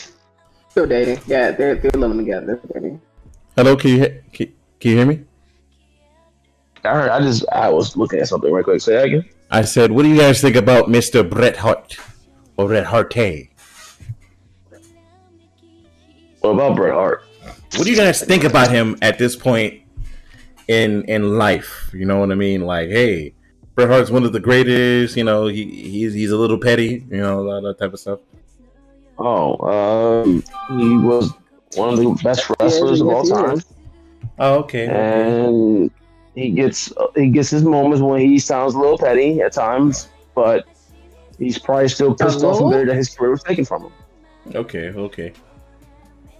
Still dating. Yeah, they're they're living together. They're dating. Hello, can you can, can you hear me? I heard. I just. I was looking at something right quick. Say that again. I said, what do you guys think about Mr. Bret Hart or Bret Harte? What about Bret Hart? What do you guys think about him at this point in in life? You know what I mean? Like, hey, Bret Hart's one of the greatest. You know, he he's he's a little petty. You know, all that type of stuff. Oh, um, he was one of the best wrestlers of all time. Oh, okay. and he gets he gets his moments when he sounds a little petty at times, but he's probably still pissed off and bitter that his career was taken from him. Okay, okay.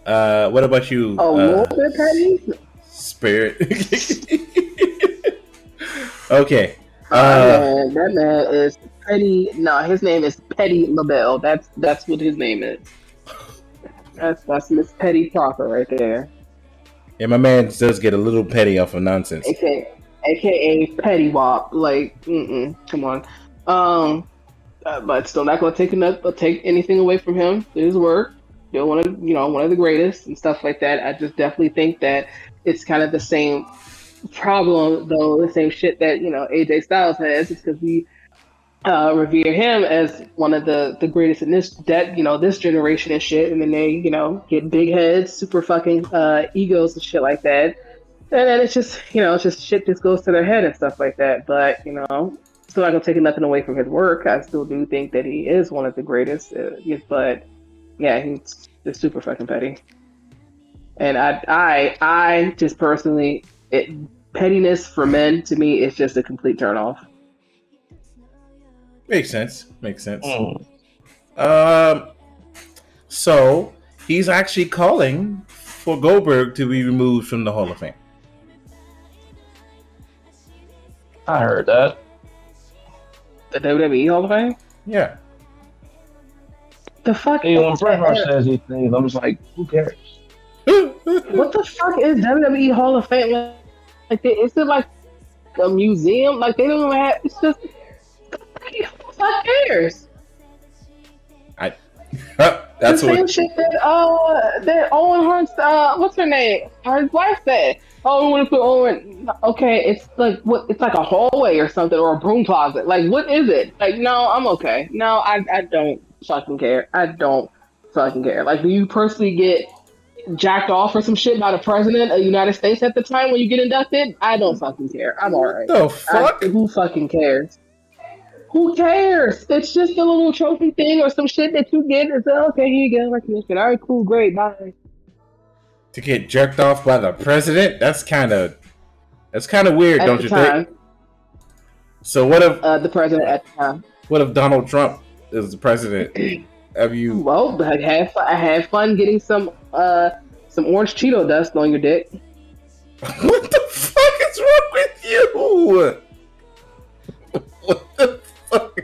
Uh, what about you, A uh, little bit petty. Spirit? okay. Uh, Uh, man, that man is Petty. No, his name is Petty LaBelle. That's that's what his name is. That's that's Miss Petty proper right there. yeah, my man does get a little petty off of nonsense. aka aka Petty Wop. Like, mm-mm, come on. Um, uh, but still not gonna take enough, take anything away from him. His work, still one of you know one of the greatest and stuff like that. I just definitely think that it's kind of the same problem, though the same shit that you know AJ Styles has, is because we uh, revere him as one of the the greatest in this that you know this generation and shit, and then they you know get big heads, super fucking uh, egos and shit like that, and then it's just you know it's just shit just goes to their head and stuff like that. But you know, still not gonna take nothing away from his work. I still do think that he is one of the greatest, uh, but yeah, he's just super fucking petty. And I I I just personally it pettiness for men to me is just a complete turn off. Makes sense. Makes sense. Mm. Um, so he's actually calling for Goldberg to be removed from the Hall of Fame. I heard that. The WWE Hall of Fame? Yeah. The fuck? Hey, when is Bret Hart says these things, I'm just like, who cares? What the fuck is WWE Hall of Fame? Like, like is it like a museum? Like they don't have. It's just. Who the fuck cares? That's the same what. shit that uh that Owen Hart's uh what's her name? Her wife said. Oh, we want to put Owen. Okay, it's like what? It's like a hallway or something, or a broom closet. Like, what is it? Like, no, I'm okay. No, I I don't fucking care. I don't fucking care. Like, do you personally get jacked off or some shit by the president of the United States at the time when you get inducted? I don't fucking care. I'm alright. The fuck? I- who fucking cares? Who cares? It's just a little trophy thing or some shit that you get. It's like, okay, here you go, recognition. All right, cool, great, bye. to get jerked off by the president? That's kind of. That's kind of weird, At don't you time, think? So what if uh, the president at the time. what if Donald Trump is the president? Have you? Well, I had fun, have fun getting some uh some orange Cheeto dust on your dick. What the fuck is wrong with you? What the fuck?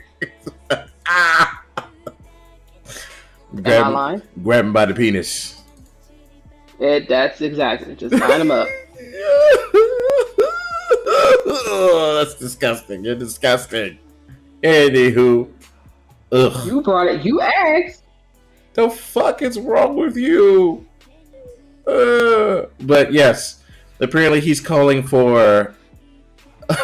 ah! Am I Grab, lying? grab him by the penis. It, that's exactly. Just line him up. oh, that's disgusting. You're disgusting. Anywho, ugh. You brought it. You asked. The fuck is wrong with you? Uh, but yes, apparently he's calling for.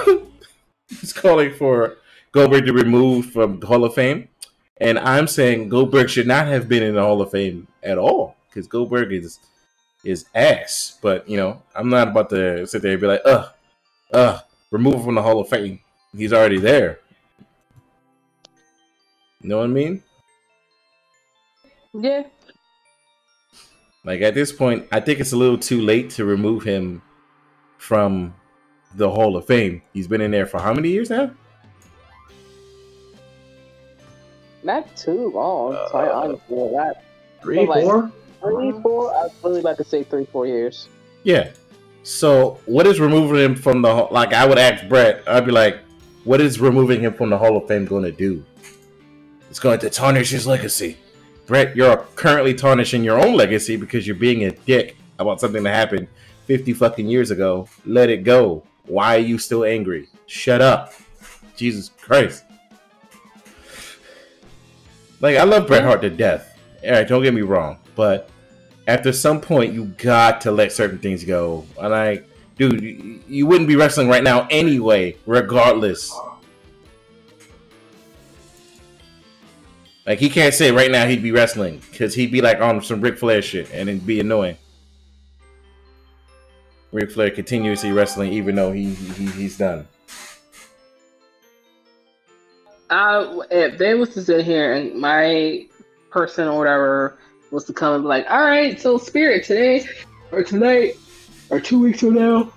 he's calling for Goldberg to be removed from the Hall of Fame, and I'm saying Goldberg should not have been in the Hall of Fame at all because Goldberg is is ass. But you know, I'm not about to sit there and be like, ugh, ugh, remove him from the Hall of Fame. He's already there. You know what I mean? Yeah. Like at this point, I think it's a little too late to remove him from the Hall of Fame. He's been in there for how many years now? Not too long. Uh, quite honestly, not Three, Like- four? three, four. I was really about to say three, four years. Yeah. So what is removing him from the Hall- like? I would ask Bret. I'd be like, what is removing him from the Hall of Fame going to do? It's going to tarnish his legacy. Bret, you're currently tarnishing your own legacy because you're being a dick about something that happened 50 fucking years ago. Let it go. Why are you still angry? Shut up. Jesus Christ. Like, I love Bret Hart to death. All right, don't get me wrong, but after some point, you got to let certain things go. And like, dude, you, you wouldn't be wrestling right now anyway, regardless. Like he can't say right now he'd be wrestling because he'd be like on some Ric Flair shit and it'd be annoying. Ric Flair continuously wrestling even though he, he he's done. Uh, if they was to sit here and my person or whatever was to come and be like, all right, so Spirit today or tonight or two weeks from now,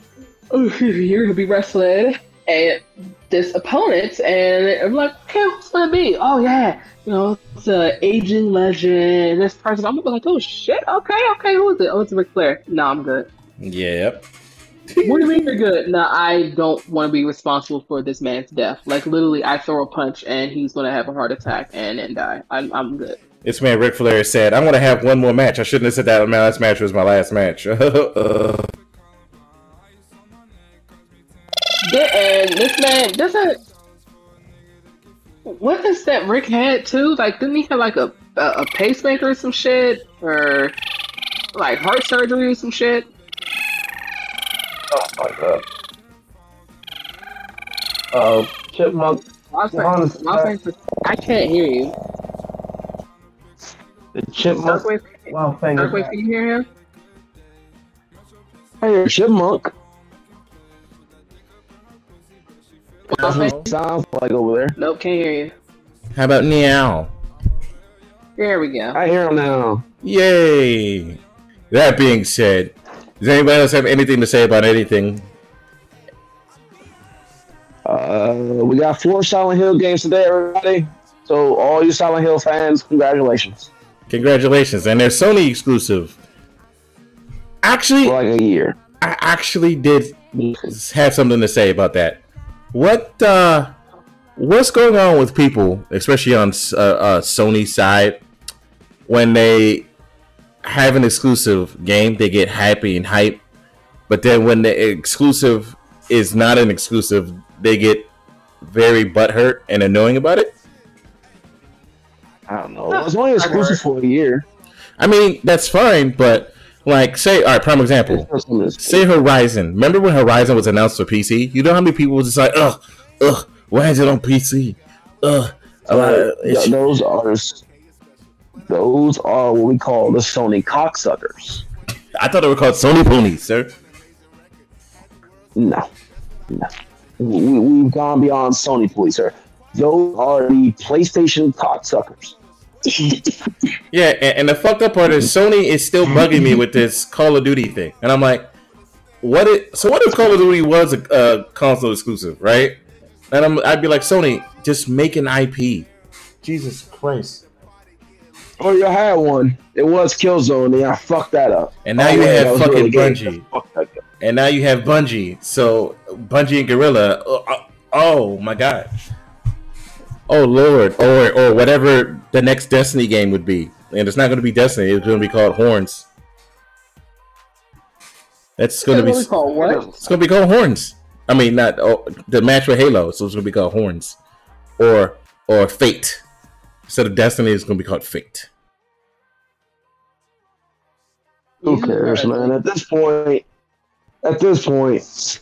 oh, you're gonna be wrestling and this opponent, and I'm like, okay, who's gonna be? Oh yeah, you know, it's an aging legend. This person, I'm gonna be like, oh shit, okay, okay, who is it? Oh, it's Ric Flair. No, I'm good. Yep. what do you mean you're good? No, I don't want to be responsible for this man's death. Like literally, I throw a punch and he's gonna have a heart attack and then die. I'm, I'm good. This man Ric Flair said, "I'm gonna have one more match." I shouldn't have said that. My last match was my last match. Uh, and this man doesn't. What is that Ric had too? Like, didn't he have like a a, a pacemaker or some shit, or like heart surgery or some shit? Oh my god. Oh, chipmunk. I, was I, was like, I can't hear you. The chipmunk. Darkwave, Wow, thank Darkwave, can you hear him? I hear chipmunk. Wildfang? That's what sounds like over there. Nope, can't hear you. How about now? There we go. I hear him now. Yay! That being said, does anybody else have anything to say about anything? Uh, we got four Silent Hill games today, everybody. So all you Silent Hill fans, congratulations. Congratulations, and they're Sony exclusive. Actually, For like a year. I actually did have something to say about that. What uh, what's going on with people, especially on uh, uh, Sony side, when they have an exclusive game, they get happy and hype, but then when the exclusive is not an exclusive, they get very butthurt and annoying about it. I don't know. It was only exclusive for a year. I mean, that's fine, but like, say, all right, prime example. Say Horizon. Remember when Horizon was announced for PC? You know how many people was just like, ugh, ugh, why is it on PC? Ugh. Lot Yeah, those are those are what we call the Sony cocksuckers. I thought they were called Sony ponies, sir. No, no. We, we've gone beyond Sony police, sir. Those are the PlayStation cocksuckers. Yeah, and, and the fucked up part is Sony is still bugging me with this Call of Duty thing, and I'm like, what? It, so what if Call of Duty was a, a console exclusive, right? And I'm, I'd be like, Sony, just make an IP. Jesus Christ! Oh, you had one. It was Killzone, and I fucked that up. And now Oh, you yeah, that have was fucking really. Bungie, Fuck and now you have Bungie. So Bungie and Guerrilla. Oh, uh, oh, uh, oh my god. Oh lord, or or whatever the next Destiny game would be, and it's not going to be Destiny. It's going to be called Horns. That's going to be. What we what? It's gonna be called Horns. I mean, not oh, the match with Halo, so it's gonna be called Horns, or or Fate. Instead of Destiny, it's gonna be called Fate. Who cares, man? At this point, at this point,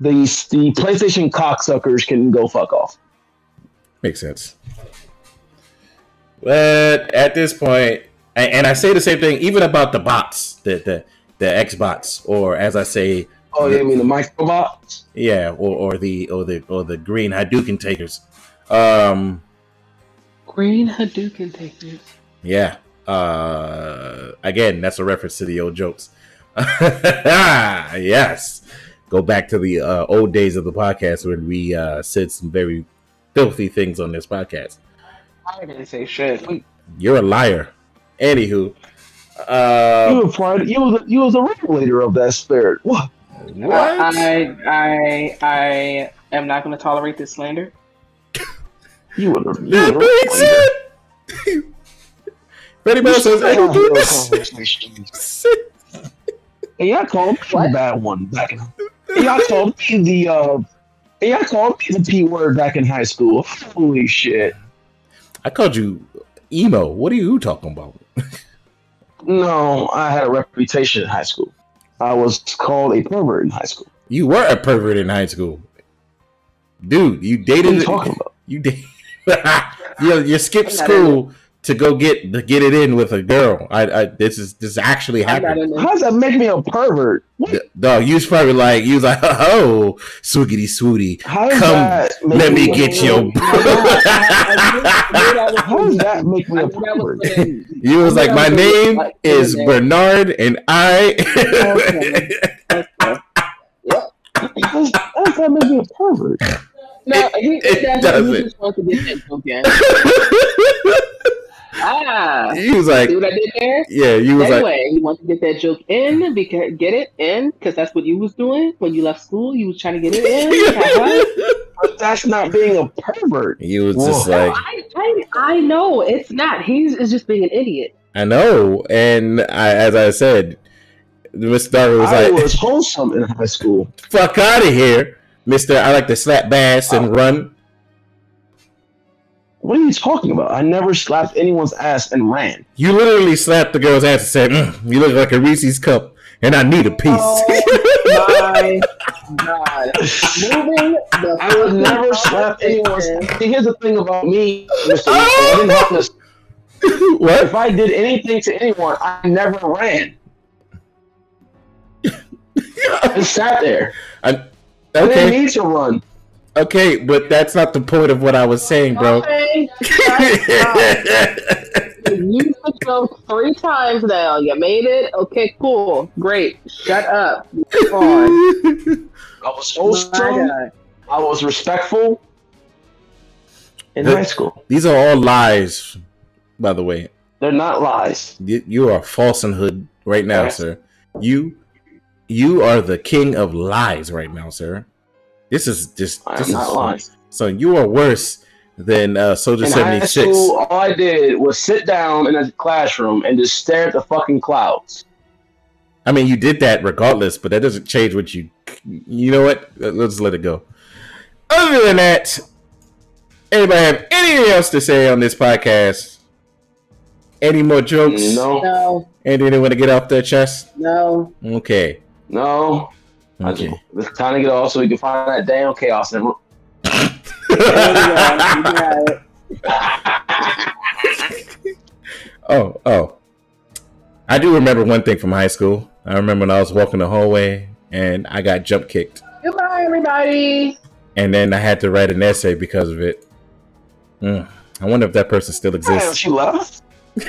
the the PlayStation cocksuckers can go fuck off. Makes sense. But at this point, and, and I say the same thing even about the bots, the the the Xbots, or as I say, Oh, you mean the microbots? yeah, or, or the or the or the green Hadouken takers. Um, Green Hadouken takers. Yeah. Uh, again, that's a reference to the old jokes. yes. Go back to the uh, old days of the podcast when we uh, said some very filthy things on this podcast. I didn't say shit. You're a liar. Anywho, you uh, were part. You was you was a regulator of that spirit. What? what? I, I, I am not going to tolerate this slander. You were. the- You That were being said, if anybody else has anything to the- say, And y'all called me What? the bad one back in. And y'all called me the. uh and y'all called me the p word back in high school. Holy shit! I called you emo. What are you talking about? No, I had a reputation in high school. I was called a pervert in high school. You were a pervert in high school, dude. You dated. What are you talking about? You did. you, you skipped school to go get to get it in with a girl. I, I this is this actually happened. How does that make me a pervert? What? Dog, you was probably like you was like, oh, swoogity swooty, come, let me a get pervert? your. How does that make me a pervert? you was like, my name is Bernard, and I. How does, how does that make me a pervert? No, he, It that's, doesn't. he just wants to get that joke in. Ah, he was like, see what I did there? yeah, you was like, anyway, you want to get that joke in because get it in because that's what you was doing when you left school. You was trying to get it in. But that's not being a pervert. you was just Whoa. like, I, I I know it's not. He's is just being an idiot. I know, and I, as I said, Mr. Darby was I like, was wholesome in high school. "Fuck out of here, Mister." I like to slap bass and run. What are you talking about? I never slapped anyone's ass and ran. You literally slapped the girl's ass and said, mm, "You look like a Reese's cup, and I need a piece." Oh my god! Moving the I would never slap anyone's. See, here's the thing about me, Mister. I didn't have to. If? I did anything to anyone, I never ran. I sat there. I, I didn't need to run. Okay, but that's not the point of what I was saying, bro. Okay, you used the joke three times now. You made it. Okay, cool, great. Shut up. I was My wholesome. I was respectful in The- high school. These are all lies, by the way. They're not lies. You, you are falsehood right now, Yes. sir. You, you are the king of lies right now, sir. This is just. I This am is not lying. So you are worse than uh, Soldier In seventy high six. school, all I did was sit down in a classroom and just stare at the fucking clouds. I mean, you did that regardless, but that doesn't change what you. You know what? Let's let it go. Other than that, anybody have anything else to say on this podcast? Any more jokes? No, No, Anything they want to get off their chest? no. Okay. no. I Okay. just, it's time to get off so we can find that damn chaos. And There you go. You got it. Oh, oh. I do remember one thing from high school. I remember when I was walking the hallway and I got jump kicked. Goodbye, everybody. And then I had to write an essay because of it. Mm. I wonder if that person still Damn, exists. she left.